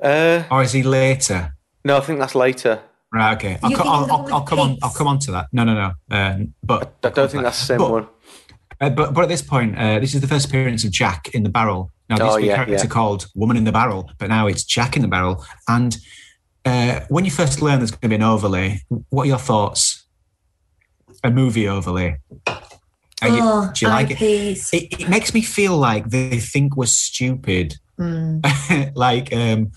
uh, or is he later? no, I think that's later. Right. Okay. I'll, co- I'll, I'll, I'll come on. I'll come on to that. No, no, no. Um, but I don't think that's the same But- one. Uh, but but at this point, uh, this is the first appearance of Jack in the Barrel. Now, this oh, yeah, character yeah. called Woman in the Barrel, but now it's Jack in the Barrel. And uh, when you first learn there's going to be an overlay, what are your thoughts? A movie overlay. You- oh, do you like it? It? It makes me feel like they think we're stupid. Mm. *laughs* like, um,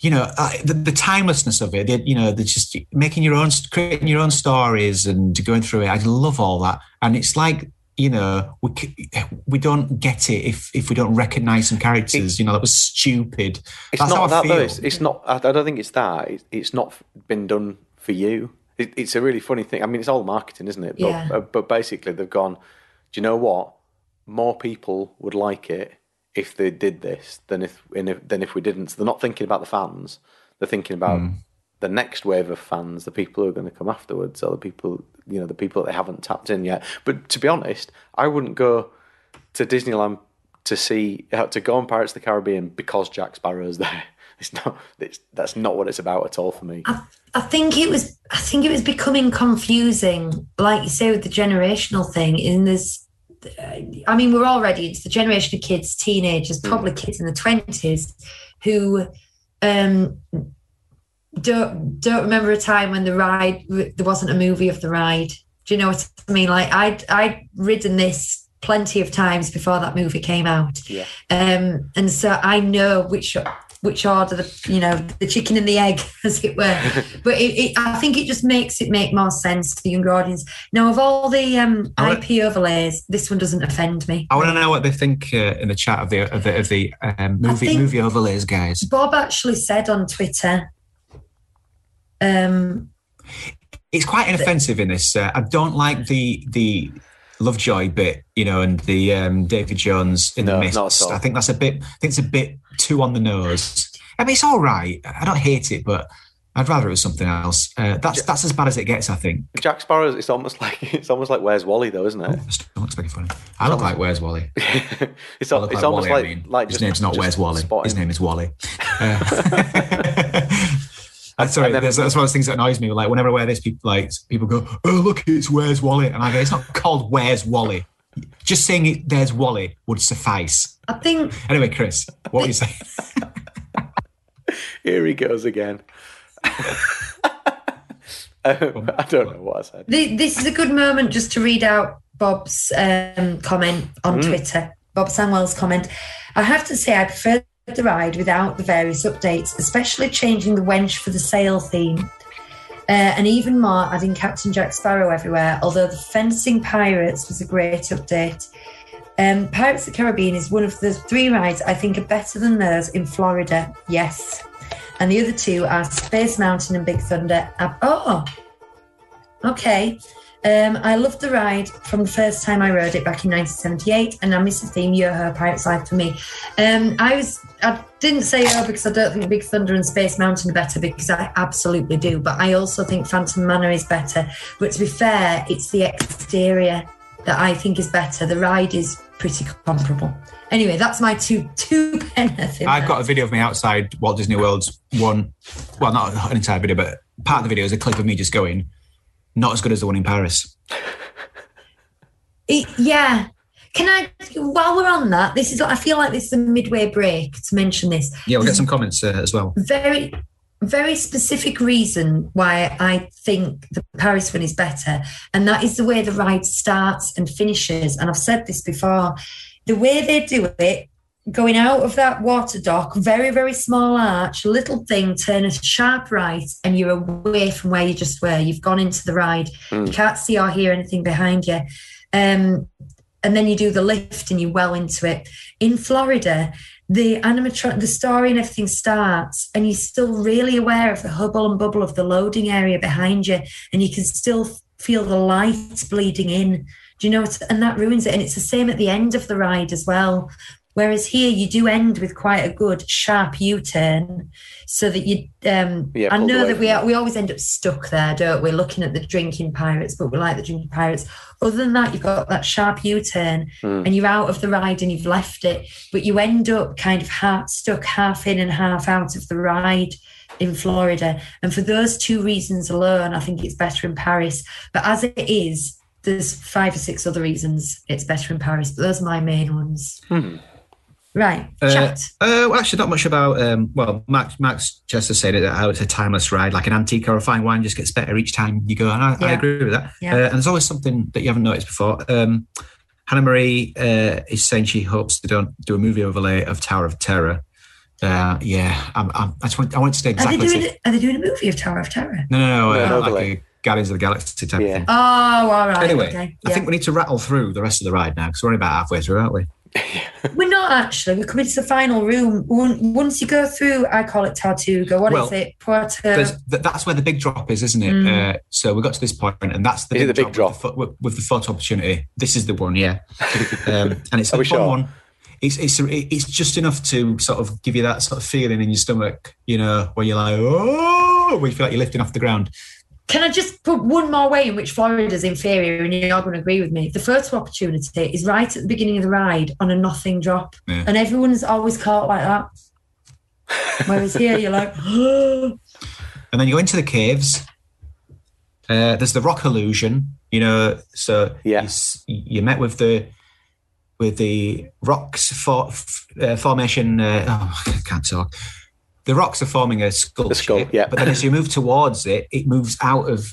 you know, uh, the, the timelessness of it. They, you know, they're just making your own, creating your own stories and going through it. I love all that, and it's like you know, we we don't get it if if we don't recognize some characters. you know, that was stupid. It's That's not how I that though. It's, it's not. I, I don't think it's that. It's, it's not been done for you. It, it's a really funny thing. I mean, it's all marketing, isn't it? But, Yeah. uh, but basically, they've gone. Do you know what? More people would like it if they did this than if, in if than if we didn't. So they're not thinking about the fans. They're thinking about Hmm. the next wave of fans, the people who are going to come afterwards, or the people you know, the people that they haven't tapped in yet. But to be honest, I wouldn't go to Disneyland to see uh, to go on Pirates of the Caribbean because Jack Sparrow's there. *laughs* It's not. It's, that's not what it's about at all for me. I, I think it was. I think it was becoming confusing, like you say with the generational thing. In this, I mean, we're already it's the generation of kids, teenagers, probably kids in the twenties, who um, don't don't remember a time when the ride there wasn't a movie of the ride. Do you know what I mean? Like I'd I'd ridden this plenty of times before that movie came out. Yeah. Um, and so I know which which order the you know the chicken and the egg, *laughs* as it were. *laughs* but it, it, I think it just makes it make more sense to the younger audience. Now, of all the um, want- IP overlays, this one doesn't offend me. I want to know what they think uh, in the chat of the of the, of the um, movie movie overlays, guys. Bob actually said on Twitter. Um, It's quite inoffensive in this. Uh, I don't like the the Lovejoy bit, you know, and the um, David Jones in No, the not mist. at all. I think that's a bit. I think it's a bit too on the nose. I mean, it's all right. I don't hate it, but I'd rather it was something else. Uh, that's that's as bad as it gets. I think. Jack Sparrow. It's almost *laughs* like it's almost like Where's Wally though, isn't it? My stomach's very funny. I look like Where's Wally? *laughs* it's I it's like almost Wally, like I mean. like his just- name's not just Where's Wally. spotting. His name is Wally. Uh, *laughs* I'm sorry, then- that's, that's one of those things that annoys me. Like whenever I wear this, people like people go, "Oh, look, it's Where's Wally," and I go, "It's not called Where's Wally." Just saying it, "There's Wally" would suffice. I think Anyway, Chris, what were you saying? Here he goes again. *laughs* um, I don't know what I said. this is a good moment just to read out Bob's um, comment on Twitter. Bob Sangwell's comment. I have to say, I prefer the ride without the various updates, especially changing the wench for the sail theme. Uh, and even more, adding Captain Jack Sparrow everywhere, although the fencing pirates was a great update. Um, Pirates of the Caribbean is one of the three rides I think are better than those in Florida. Yes. And the other two are Space Mountain and Big Thunder. Oh, okay. Um, I loved the ride from the first time I rode it back in 1978, and I miss the theme Yo-Ho Pirates Life for me. Um, I was I didn't say oh because I don't think Big Thunder and Space Mountain are better because I absolutely do, but I also think Phantom Manor is better. But to be fair, it's the exterior that I think is better. The ride is pretty comparable. Anyway, that's my two two *laughs* penneth. I've got a video of me outside Walt Disney World's one, well, not an entire video, but part of the video is a clip of me just going, not as good as the one in Paris. It- yeah. Can I, while we're on that, this is, I feel like this is a midway break to mention this. Yeah, we'll get some comments uh, as well. Very, very specific reason why I think the Paris one is better. And that is the way the ride starts and finishes. And I've said this before the way they do it, going out of that water dock, very, very small arch, little thing, turn a sharp right, and you're away from where you just were. You've gone into the ride. You can't see or hear anything behind you. Um, and then you do the lift and you well into it. In Florida, the animatronic, the story and everything starts, and you're still really aware of the hubble and bubble of the loading area behind you, and you can still feel the lights bleeding in. Do you know? And that ruins it. And it's the same at the end of the ride as well. Whereas here, you do end with quite a good sharp U-turn, so that you. Um, Yeah, I know away that we are, we always end up stuck there, don't we? Looking at the drinking pirates, but we like the drinking pirates. Other than that, you've got that sharp U-turn, and you're out of the ride and you've left it, but you end up kind of half stuck, half in and half out of the ride in Florida. And for those two reasons alone, I think it's better in Paris. But as it is, there's five or six other reasons it's better in Paris, but those are my main ones. Right, Uh, chat. uh, well, actually, not much about. Um, well, Max Max Chester said it how it's a timeless ride, like an antique or a fine wine, just gets better each time you go. And I, I agree with that. Yeah. Uh, and there's always something that you haven't noticed before. Um, Hannah Marie uh, is saying she hopes they don't do a movie overlay of Tower of Terror. Uh, yeah, I'm, I'm, I just want, I want to stay Are they, exactly. doing, to- are they doing a movie of Tower of Terror? no, no, no, No, uh, like a Guardians of the Galaxy type Yeah. thing. Oh, all right. Anyway, okay. I think we need to rattle through the rest of the ride now because we're only about halfway through, aren't we? We're not actually. We're coming to the final room. Once you go through, I call it Tortuga. What is Well, it? Puerto. That's where the big drop is, isn't it? Uh, so we got to this point, and that's the Is it the big With the, with, with the photo opportunity. This is the one, yeah. um, and it's *laughs* Are a fun sure? one. It's it's it's just enough to sort of give you that sort of feeling in your stomach, you know, where you're like, oh, where you feel like you're lifting off the ground. Can I just put one more way in which Florida's inferior, and you're going to agree with me? The photo opportunity is right at the beginning of the ride on a nothing drop, Yeah. and everyone's always caught like that. Whereas here, you're like, oh, *gasps* And then you go into the caves. Uh, there's the rock illusion, you know. So Yeah. you, you met with the with the rocks for, uh, formation. Uh, oh, I can't talk. The rocks are forming a skull, The skull, shape, yeah. But then as you move towards it, it moves out of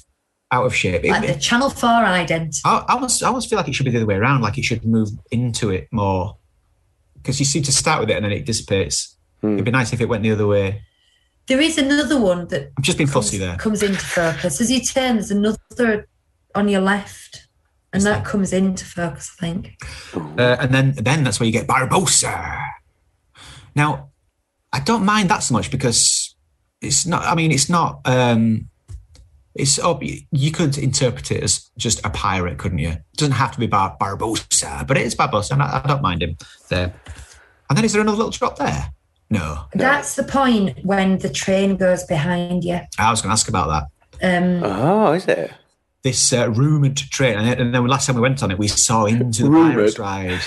out of shape. It- like the Channel Four ident. I, I almost, I almost feel like it should be the other way around. Like it should move into it more, because you seem to start with it and then it dissipates. Hmm. It'd be nice if it went the other way. There is another one that I'm just being comes, fussy there. comes into focus. As you turn, there's another on your left, and Is that there? comes into focus, I think. Uh, and then then that's where you get Barbossa. Now, I don't mind that so much because it's not. I mean, it's not. Um, it's up. You could interpret it as just a pirate, couldn't you? It doesn't have to be Bar- Barbossa, but it is Barbossa, and I, I don't mind him there. And then is there another little drop there? No, That's the point when the train goes behind you. I was going to ask about that. Um, Oh, is it? This uh, rumored train, and then- last time we went on it, we saw into the Rumoured? pirates ride.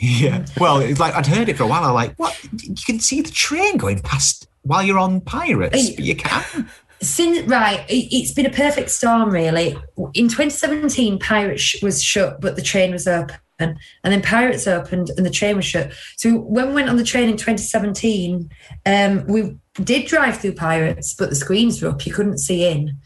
*laughs* Yeah. Well, it's like I'd heard it for a while. I'm like, what? You can see the train going past while you're on pirates, but you can. Since right, it- it's been a perfect storm, really. In 2017, Pirates was shut, but the train was open, and then Pirates opened and the train was shut. So when we went on the train in 2017, um, we did drive through Pirates, but the screens were up; you couldn't see in.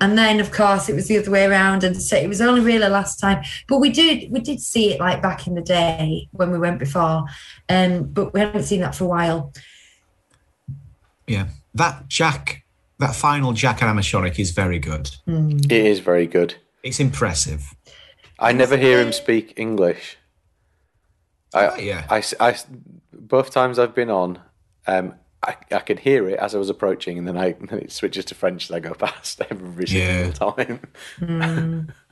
And then, of course, it was the other way around, and so it was only really last time. But we did we did see it like back in the day when we went before, um, but we haven't seen that for a while. Yeah. That Jack, that final Jack animatronic is very good. It is very good. It's impressive. I never hear him speak English. I, Oh, yeah. I, I- both times I've been on, um, I, I could hear it as I was approaching, and then I *laughs* then it switches to French as I go *laughs* past every Yeah. single time. *laughs*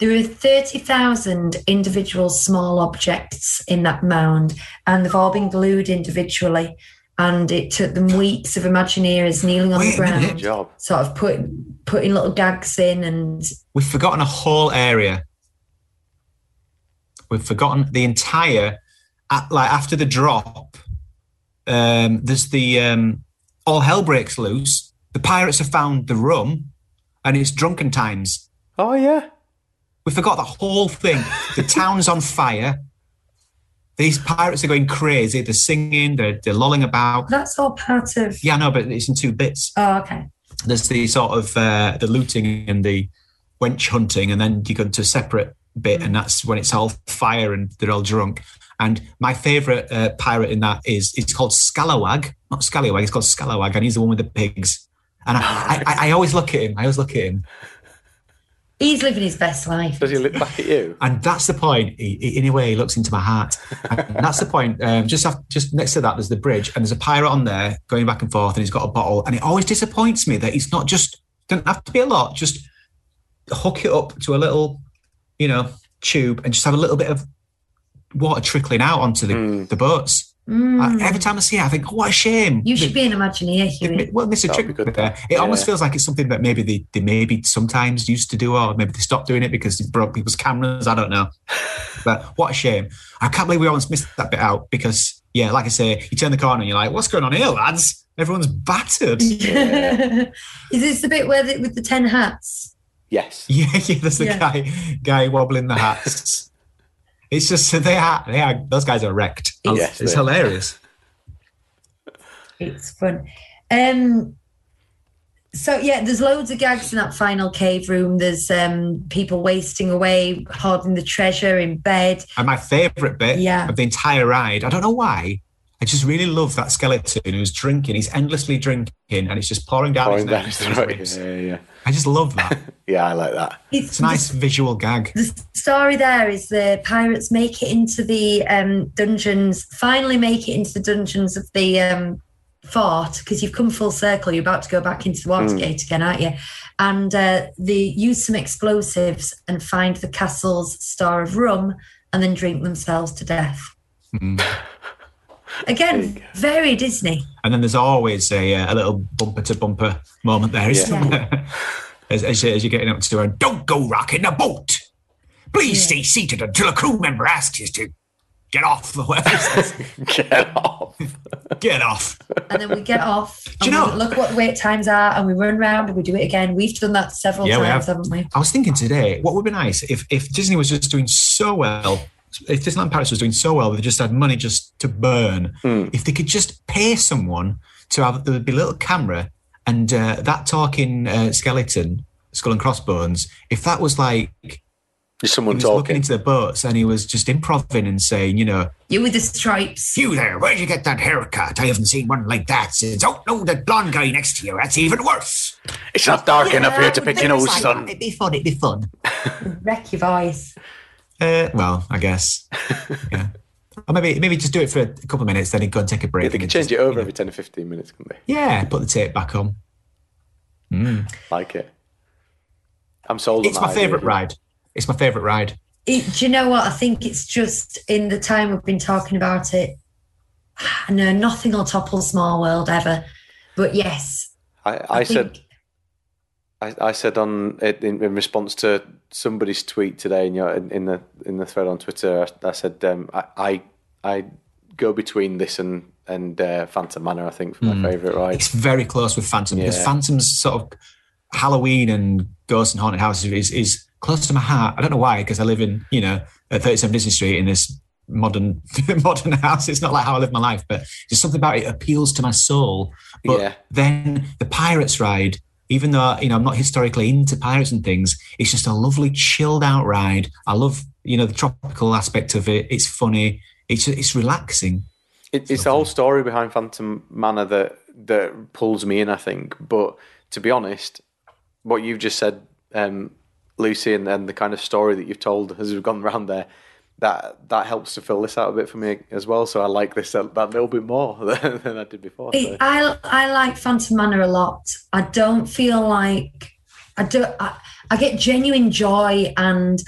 There are 30,000 individual small objects in that mound, and they've all been glued individually. And it took them weeks of Imagineers kneeling on Wait the a ground, Job. sort of putting putting little gags in, and We've forgotten a whole area. We've forgotten the entire, at, like after the drop, um, there's the um, all hell breaks loose. The pirates have found the rum, and it's drunken times. Oh yeah. We forgot the whole thing. The town's on fire. These pirates are going crazy. They're singing. They're, they're lolling about. that's all part of. Yeah, no, but it's in two bits. Oh, okay. there's the sort of uh, the looting and the wench hunting, and then you go into a separate bit, and that's when it's all fire and they're all drunk. And my favourite uh, pirate in that is it's called Scalawag, not Scallywag. It's called Scalawag, and he's the one with the pigs. And I, I, I, I always look at him. I always look at him, He's living his best life. Does he look back at you? and that's the point. He, he- in a way, he looks into my heart. And that's the point. Um, just off, just next to that, there's the bridge, and there's a pirate on there going back and forth, and he's got a bottle. And it always disappoints me that he's not just doesn't have to be a lot. Just hook it up to a little, you know, tube, and just have a little bit of water trickling out onto the, the boats. Mm. I- every time I see it, I think, oh, what a shame. You should be an Imagineer, Huey. Well, Mr. That'd Trick good, there. It Yeah. almost feels like it's something that maybe they, they maybe sometimes used to do, or maybe they stopped doing it because it broke people's cameras. I don't know. *laughs* but what a shame. I can't believe we almost missed that bit out because, yeah, like I say, you turn the corner and you're like, what's going on here, lads? Everyone's battered. *laughs* Is this the bit where the, with the ten hats? Yes. *laughs* yeah, yeah, there's the Yeah. guy guy wobbling the hats. *laughs* it's just they are they are those guys are wrecked. Yes, it's hilarious. *laughs* It's fun. Um, so yeah, there's loads of gags in that final cave room. There's um, people wasting away, hoarding the treasure in bed. And my favourite bit Yeah. of the entire ride, I don't know why, I just really love that skeleton who's drinking. He's endlessly drinking and it's just pouring down Pouring his down his and his throat. Yeah, yeah, yeah. I just love that. *laughs* Yeah, I like that. It's a nice visual gag. The story there is the pirates make it into the um, dungeons, finally make it into the dungeons of the um, fort because you've come full circle. You're about to go back into the Watergate again, aren't you? And uh, they use some explosives and find the castle's star of rum and then drink themselves to death. Mm. *laughs* Again, very Disney. And then there's always a, uh, a little bumper to bumper moment there, isn't there? *laughs* as, as, you- as you're getting up to her, don't go rocking the boat. Please stay seated until a crew member asks you to get off or whatever. *laughs* Get off. *laughs* Get off. And then we get off. Do you know- look what the wait times are, and we run round and we do it again. We've done that several Yeah, we times, have. haven't we? I was thinking today, what would be nice if, if Disney was just doing so well, if Disneyland Paris was doing so well, they just had money just to burn. If they could just pay someone to have, there would be a little camera and uh, that talking uh, skeleton, skull and crossbones, if that was like, he Just someone was looking talking. into the boats and he was just improving and saying, you know, You with the stripes. you there, where'd you get that haircut? I haven't seen one like that since, oh no, that blonde guy next to you, that's even worse. It's not dark enough here to pick your nose, son. It'd be fun, it'd be fun. *laughs* Wreck your voice. Uh, well, I guess. *laughs* Yeah. Or maybe maybe just do it for a couple of minutes, then go and take a break. Yeah, they and can just, change it over you know- every 10 or 15 minutes, can they? Yeah, put the tape back on. Like it. I'm sold It's on my favourite ride. It's my favourite ride. It, do you know what? I think it's just in the time we've been talking about it. *sighs* No, nothing will topple Small World ever. But yes, I, I, said think- I, I said on in, in response to somebody's tweet today in your in, in the in the thread on Twitter. I, I said um, I, I I go between this and and uh, Phantom Manor. I think for my favourite ride. It's very close with Phantom because Yeah. Phantom's sort of Halloween and Ghosts and Haunted Houses is, is close to my heart. I don't know why, because I live in, you know, at 37 Disney Street in this modern *laughs* modern house. It's not like how I live my life, but just something about it appeals to my soul. But Yeah. then the Pirates ride, even though you know I'm not historically into pirates and things, it's just a lovely chilled out ride. I love you know the tropical aspect of it. It's funny. It's it's relaxing. It, it's the whole story behind Phantom Manor that that pulls me in. I think, but to be honest, what you've just said, um, Lucie, and then the kind of story that you've told as we've gone around there, that that helps to fill this out a bit for me as well. So I like this a, that little bit more *laughs* than, than I did before. So. I I like Phantom Manor a lot. I don't feel like I do. I, I get genuine joy and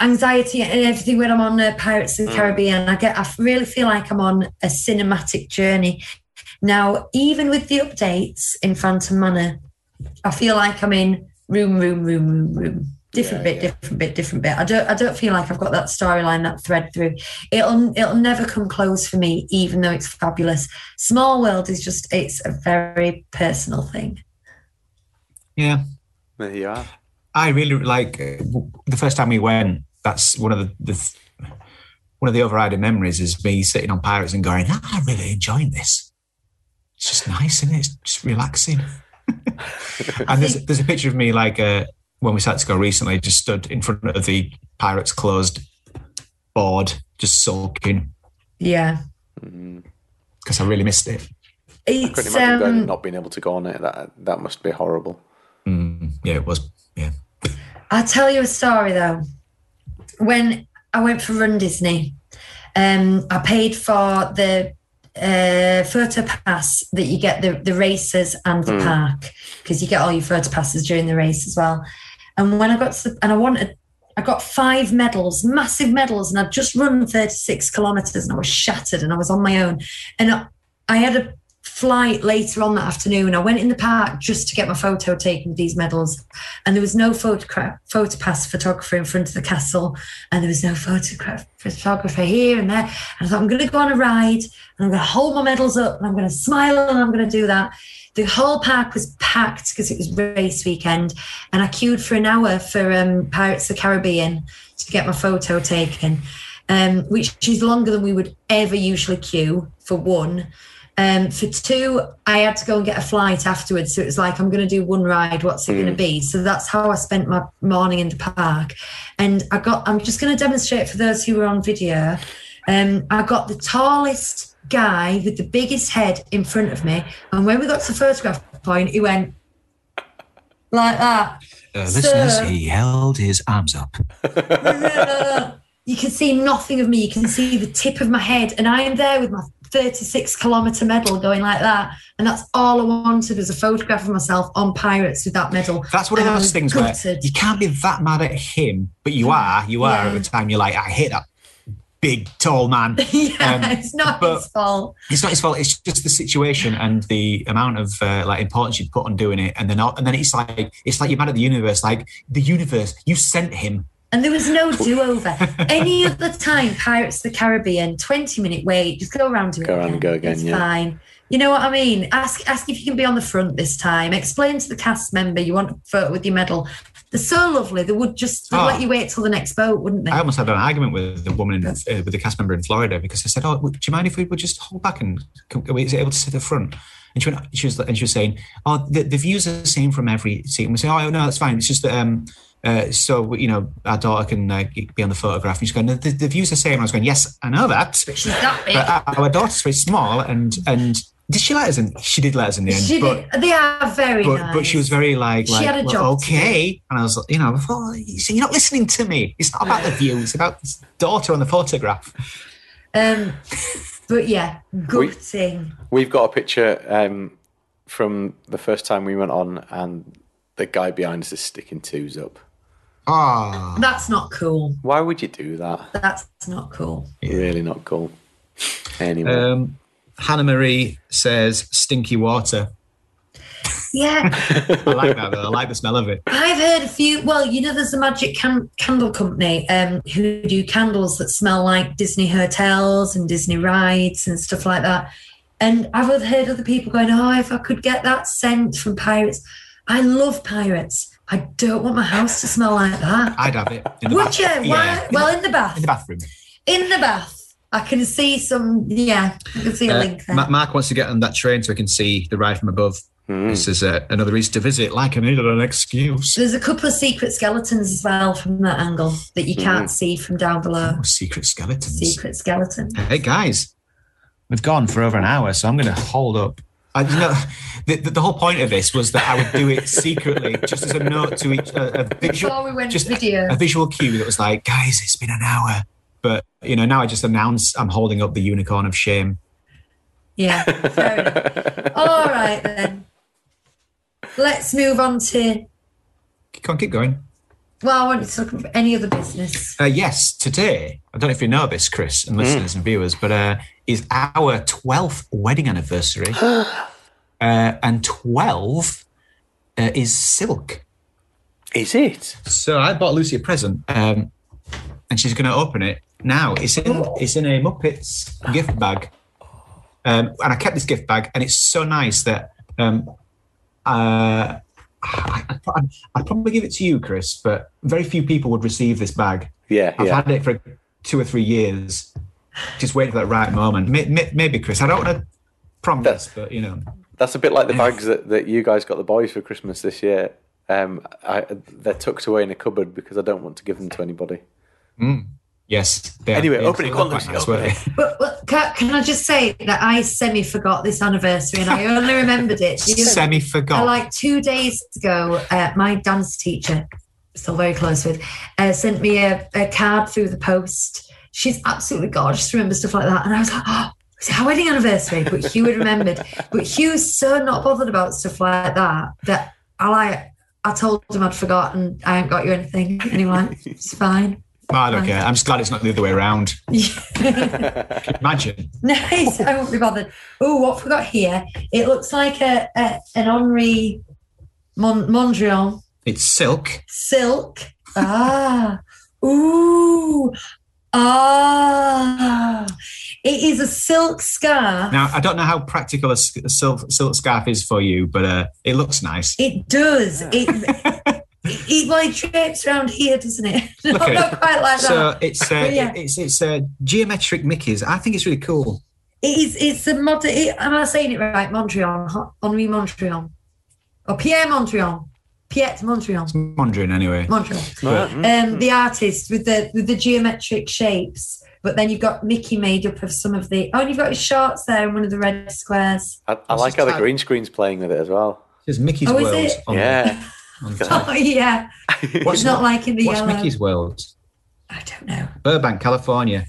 anxiety and everything when I'm on uh, Pirates of the Mm. Caribbean. I get. I really feel like I'm on a cinematic journey. Now, even with the updates in Phantom Manor, I feel like I'm in room, room, room, room, room. Different Yeah, bit, yeah. different bit, different bit. I don't. I don't feel like I've got that storyline, that thread through. It'll. It'll never come close for me, even though it's fabulous. Small World is just. It's a very personal thing. Yeah, There you are. I really like uh, the first time we went. That's one of the, the one of the overriding memories is me sitting on Pirates and going, "Ah, "I'm really enjoying this. It's just nice, isn't it? It's just relaxing." *laughs* and there's *laughs* there's a picture of me like uh, when we started to go recently, just stood in front of the Pirates closed board, just sulking Yeah. Because I really missed it. I couldn't It's imagine going, um, not being able to go on it. That that must be horrible. Mm, yeah, it was. Yeah, I'll tell you a story though. When I went for Run Disney, um, I paid for the uh, photo pass that you get the, the races and the Mm. park because you get all your photo passes during the race as well. And when I got to and I wanted, I got five medals, massive medals, and I'd just run 36 kilometers and I was shattered and I was on my own. And I, had a flight later on that afternoon. I went in the park just to get my photo taken with these medals and there was no photograph photo pass photographer in front of the castle and there was no photograph photographer here and there and i thought i'm going to go on a ride and i'm going to hold my medals up and i'm going to smile and i'm going to do that the whole park was packed because it was race weekend and i queued for an hour for um, pirates of the caribbean to get my photo taken um, which is longer than we would ever usually queue for one um, for two, I had to go and get a flight afterwards. So it was like, I'm going to do one ride. What's it going to be? So that's how I spent my morning in the park. And I got, I'm just going to demonstrate for those who were on video. Um, I got the tallest guy with the biggest head in front of me. And when we got to the photograph point, he went like that. uh, listeners, he held his arms up. *laughs* you can see nothing of me. You can see the tip of my head, and I am there with my 36 kilometer medal going like that. And that's all I wanted was a photograph of myself on Pirates with that medal. That's one of those was things where you can't be that mad at him, but you are. You are Yeah. at the time. You're like, I hate that big, tall man. *laughs* yeah, Um, it's not his fault. It's not his fault. It's just the situation and the amount of uh, like importance you put on doing it, and then and then it's like it's like you're mad at the universe. Like the universe, you sent him. And there was no *laughs* do over. Any other time, Pirates of the Caribbean, 20 minute wait, just go around to it. Go around and go again, It's yeah. fine. You know what I mean? Ask ask if you can be on the front this time. Explain to the cast member you want a photo with your medal. They're so lovely. They would just they'd Oh. let you wait till the next boat, wouldn't they? I almost had an argument with the woman in, uh, with the cast member in Florida because I said, "Oh, do you mind if we would just hold back and are we able to sit at the front?" And she went, she was and she was saying, "Oh, the, the views are the same from every seat." And we say, "Oh, no, that's fine. It's just that." Um, uh, so you know, our daughter can uh, be on the photograph. And she's going, the, the views are the same. And I was going, yes, I know that. But she's that big. But our- our daughter's very small, and and did she let us in? She did let us in the end, she but did, they are very but, nice. but she was very like, She had a well, job to okay. And I was, like, you know, I thought, so you're not listening to me. It's not about the view. It's about this daughter on the photograph. Um, but yeah, gutting. We've got a picture um, from the first time we went on, and the guy behind us is sticking twos up. Ah, That's not cool. Why would you do that? That's not cool. Really not cool. Anyway, um, Hannah Marie says stinky water. Yeah, *laughs* I like that. Though. I like the smell of it. I've heard a few. Well, you know, there's a magic can- candle company um, who do candles that smell like Disney hotels and Disney rides and stuff like that. And I've heard other people going, "Oh, if I could get that scent from Pirates, I love Pirates. I don't want my house to smell like that." I'd have it. In the Would bath- you? Yeah, Well, in the bath. in the bathroom. In the bath. I can see some. Yeah, I can see a Uh, link there. Mark wants to get on that train so he can see the ride from above. Hmm. This is uh, another reason to visit. Like I needed an excuse. There's a couple of secret skeletons as well from that angle that you can't Mm. see from down below. Oh, secret skeletons. Secret skeletons. Hey guys, we've gone for over an hour, so I'm going to hold up I, you know, the, the, the whole point of this was that I would do it secretly, just as a note to each, a, a visual, Before we went just video. a visual cue that was like, guys, it's been an hour. But you know, now I just announce I'm holding up the unicorn of shame. Yeah, fair enough. All right then. Let's move on to. Come on, keep going. Well, I want to talk about any other business. Uh, yes, today, I don't know if you know this, Chris, and listeners and viewers, but uh, is our 12th wedding anniversary. *gasps* uh, and 12 uh, is silk. Is it? So I bought Lucie a present, um, and she's going to open it now. It's in it's in a Muppets gift bag, um, and I kept this gift bag, and it's so nice that um, uh, I, I'd, I'd probably give it to you, Chris, but very few people would receive this bag. Yeah, I've yeah. had it for two or three years, just waiting for that right moment. May- may- Maybe, Chris. I don't want to promise, but you know, That's a bit like the bags that, that you guys got the boys for Christmas this year. Um, I, they're tucked away in a cupboard because I don't want to give them to anybody. Yes. they Anyway, they open it, look on, quite Lucie, nice, open weren't they? But, but can, can I just say that I semi forgot this anniversary and I only remembered it. the Semi forgot. like two days ago, uh, my dance teacher, still very close with, uh, sent me a, a card through the post. She's absolutely gorgeous, remember stuff like that. And I was like, oh, it's our wedding anniversary. But Hugh had remembered. But Hugh's so not bothered about stuff like that that I like. I told him I'd forgotten. I haven't got you anything. And he went, it's fine. I don't care. I'm just glad it's not the other way around. *laughs* Imagine. Nice. I won't be bothered. Oh, what have we got here? It looks like a, a an Henri Mon- Mondrian It's silk. silk. Ah. Ooh. Ah. It is a silk scarf. Now, I don't know how practical a, silk, silk scarf is for you, but uh, it looks nice. It does. It, it, *laughs* it like drapes around here, doesn't it? Look *laughs* not, at not quite like So that. it's uh, Yeah. it's it's uh, geometric Mickey's. I think it's really cool. It is. It's a modern. It, am I saying it right? Montreal, Henri Montreal, or Pierre Mondrian, Pierre Mondrian. Wondering anyway. Montreal. Um, the artist with the with the geometric shapes, but then you've got Mickey made up of some of the. Oh, and you've got his shorts there in one of the red squares. I, I like this how the green screen's playing with it as well. It's Mickey's Oh, is World. it? On Yeah. *laughs* The, on the top. Oh *laughs* yeah, What's it's not like in the What's yellow. Mickey's World? I don't know, Burbank, California,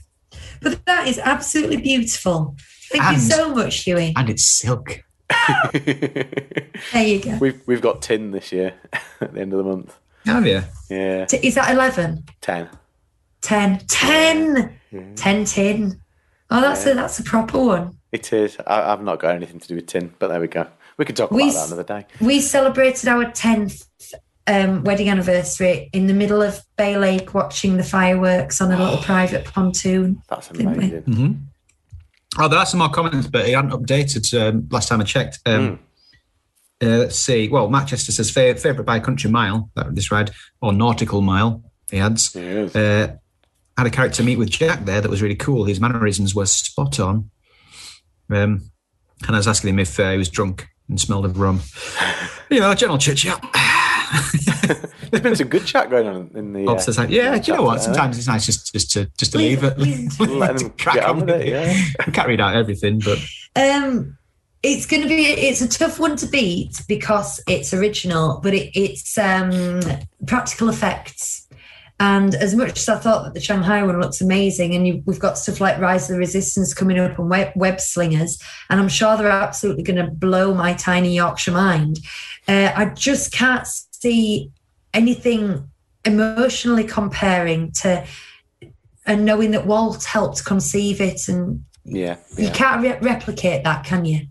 but that is absolutely beautiful. Thank you so much, Huey. and it's silk. *laughs* There you go. we've we've got tin this year *laughs* at the end of the month. Have you? Yeah, T- Is that 11? ten. 10. 10! 10 tin. Oh, that's a that's a proper one. It is. I, I've not got anything to do with tin, but there we go. We could talk about s- that another day. We celebrated our 10th um, wedding anniversary in the middle of Bay Lake watching the fireworks on a little *gasps* private pontoon. That's Didn't we? amazing. Oh, there are some more comments, but it hadn't updated um, last time I checked. Um, uh, let's see. Well, Manchester says fa- favourite by country mile. That this ride or nautical mile. He adds. Yes. Uh, had a character meet with Jack there that was really cool. His mannerisms were spot on. Um, and I was asking him if uh, he was drunk and smelled of rum. You know, general chit chat. *laughs* There's been some good chat going on in the. Pops says, like, yeah, do you know what? Sometimes it's nice just, just to just to leave it, *laughs* Let them crack get on on with it, yeah. We can't read out everything, but Um, it's going to be it's a tough one to beat because it's original, but it, it's um, practical effects. And as much as I thought that the Shanghai one looks amazing, and you, we've got stuff like Rise of the Resistance coming up and web, web slingers, and I'm sure they're absolutely going to blow my tiny Yorkshire mind. Uh, I just can't see anything emotionally comparing to and knowing that Walt helped conceive it and Yeah. you can't re- replicate that, can you?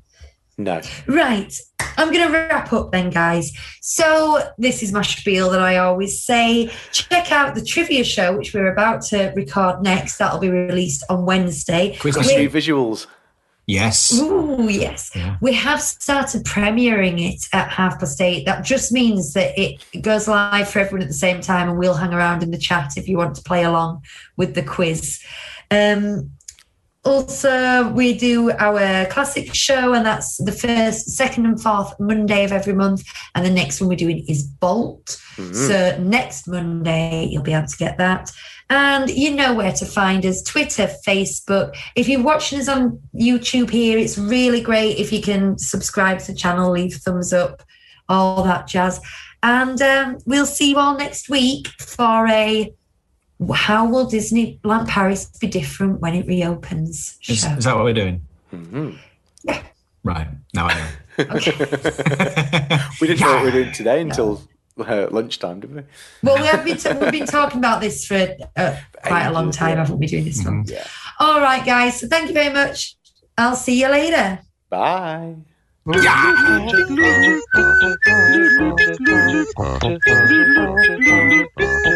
No. Right. I'm going to wrap up then, guys. So, this is my spiel that I always say. Check out the trivia show, which we're about to record next. That'll be released on Wednesday. quiz Got We- new visuals. yes. Ooh, yes. Yeah. We have started premiering it at half past eight. That just means that it goes live for everyone at the same time, and we'll hang around in the chat if you want to play along with the quiz. Um, also, we do our classic show, and that's the first, second, and fourth Monday of every month. And the next one we're doing is Bolt. So next Monday, you'll be able to get that. And you know where to find us Twitter, Facebook. If you're watching us on YouTube here, it's really great if you can subscribe to the channel, leave thumbs up, all that jazz. And um, we'll see you all next week for a How Will Disneyland Paris Be Different When It Reopens Is, is that what we're doing? Mhm. Yeah. Right. Now I know. *laughs* *laughs* We didn't know what we were doing today until uh, lunchtime, did we? Well, we have been t- we've been talking about this for uh, quite a long Ages, time, yeah. haven't we? Doing this one. Yeah. All right, guys. So thank you very much. I'll see you later. Bye. Yeah. *laughs*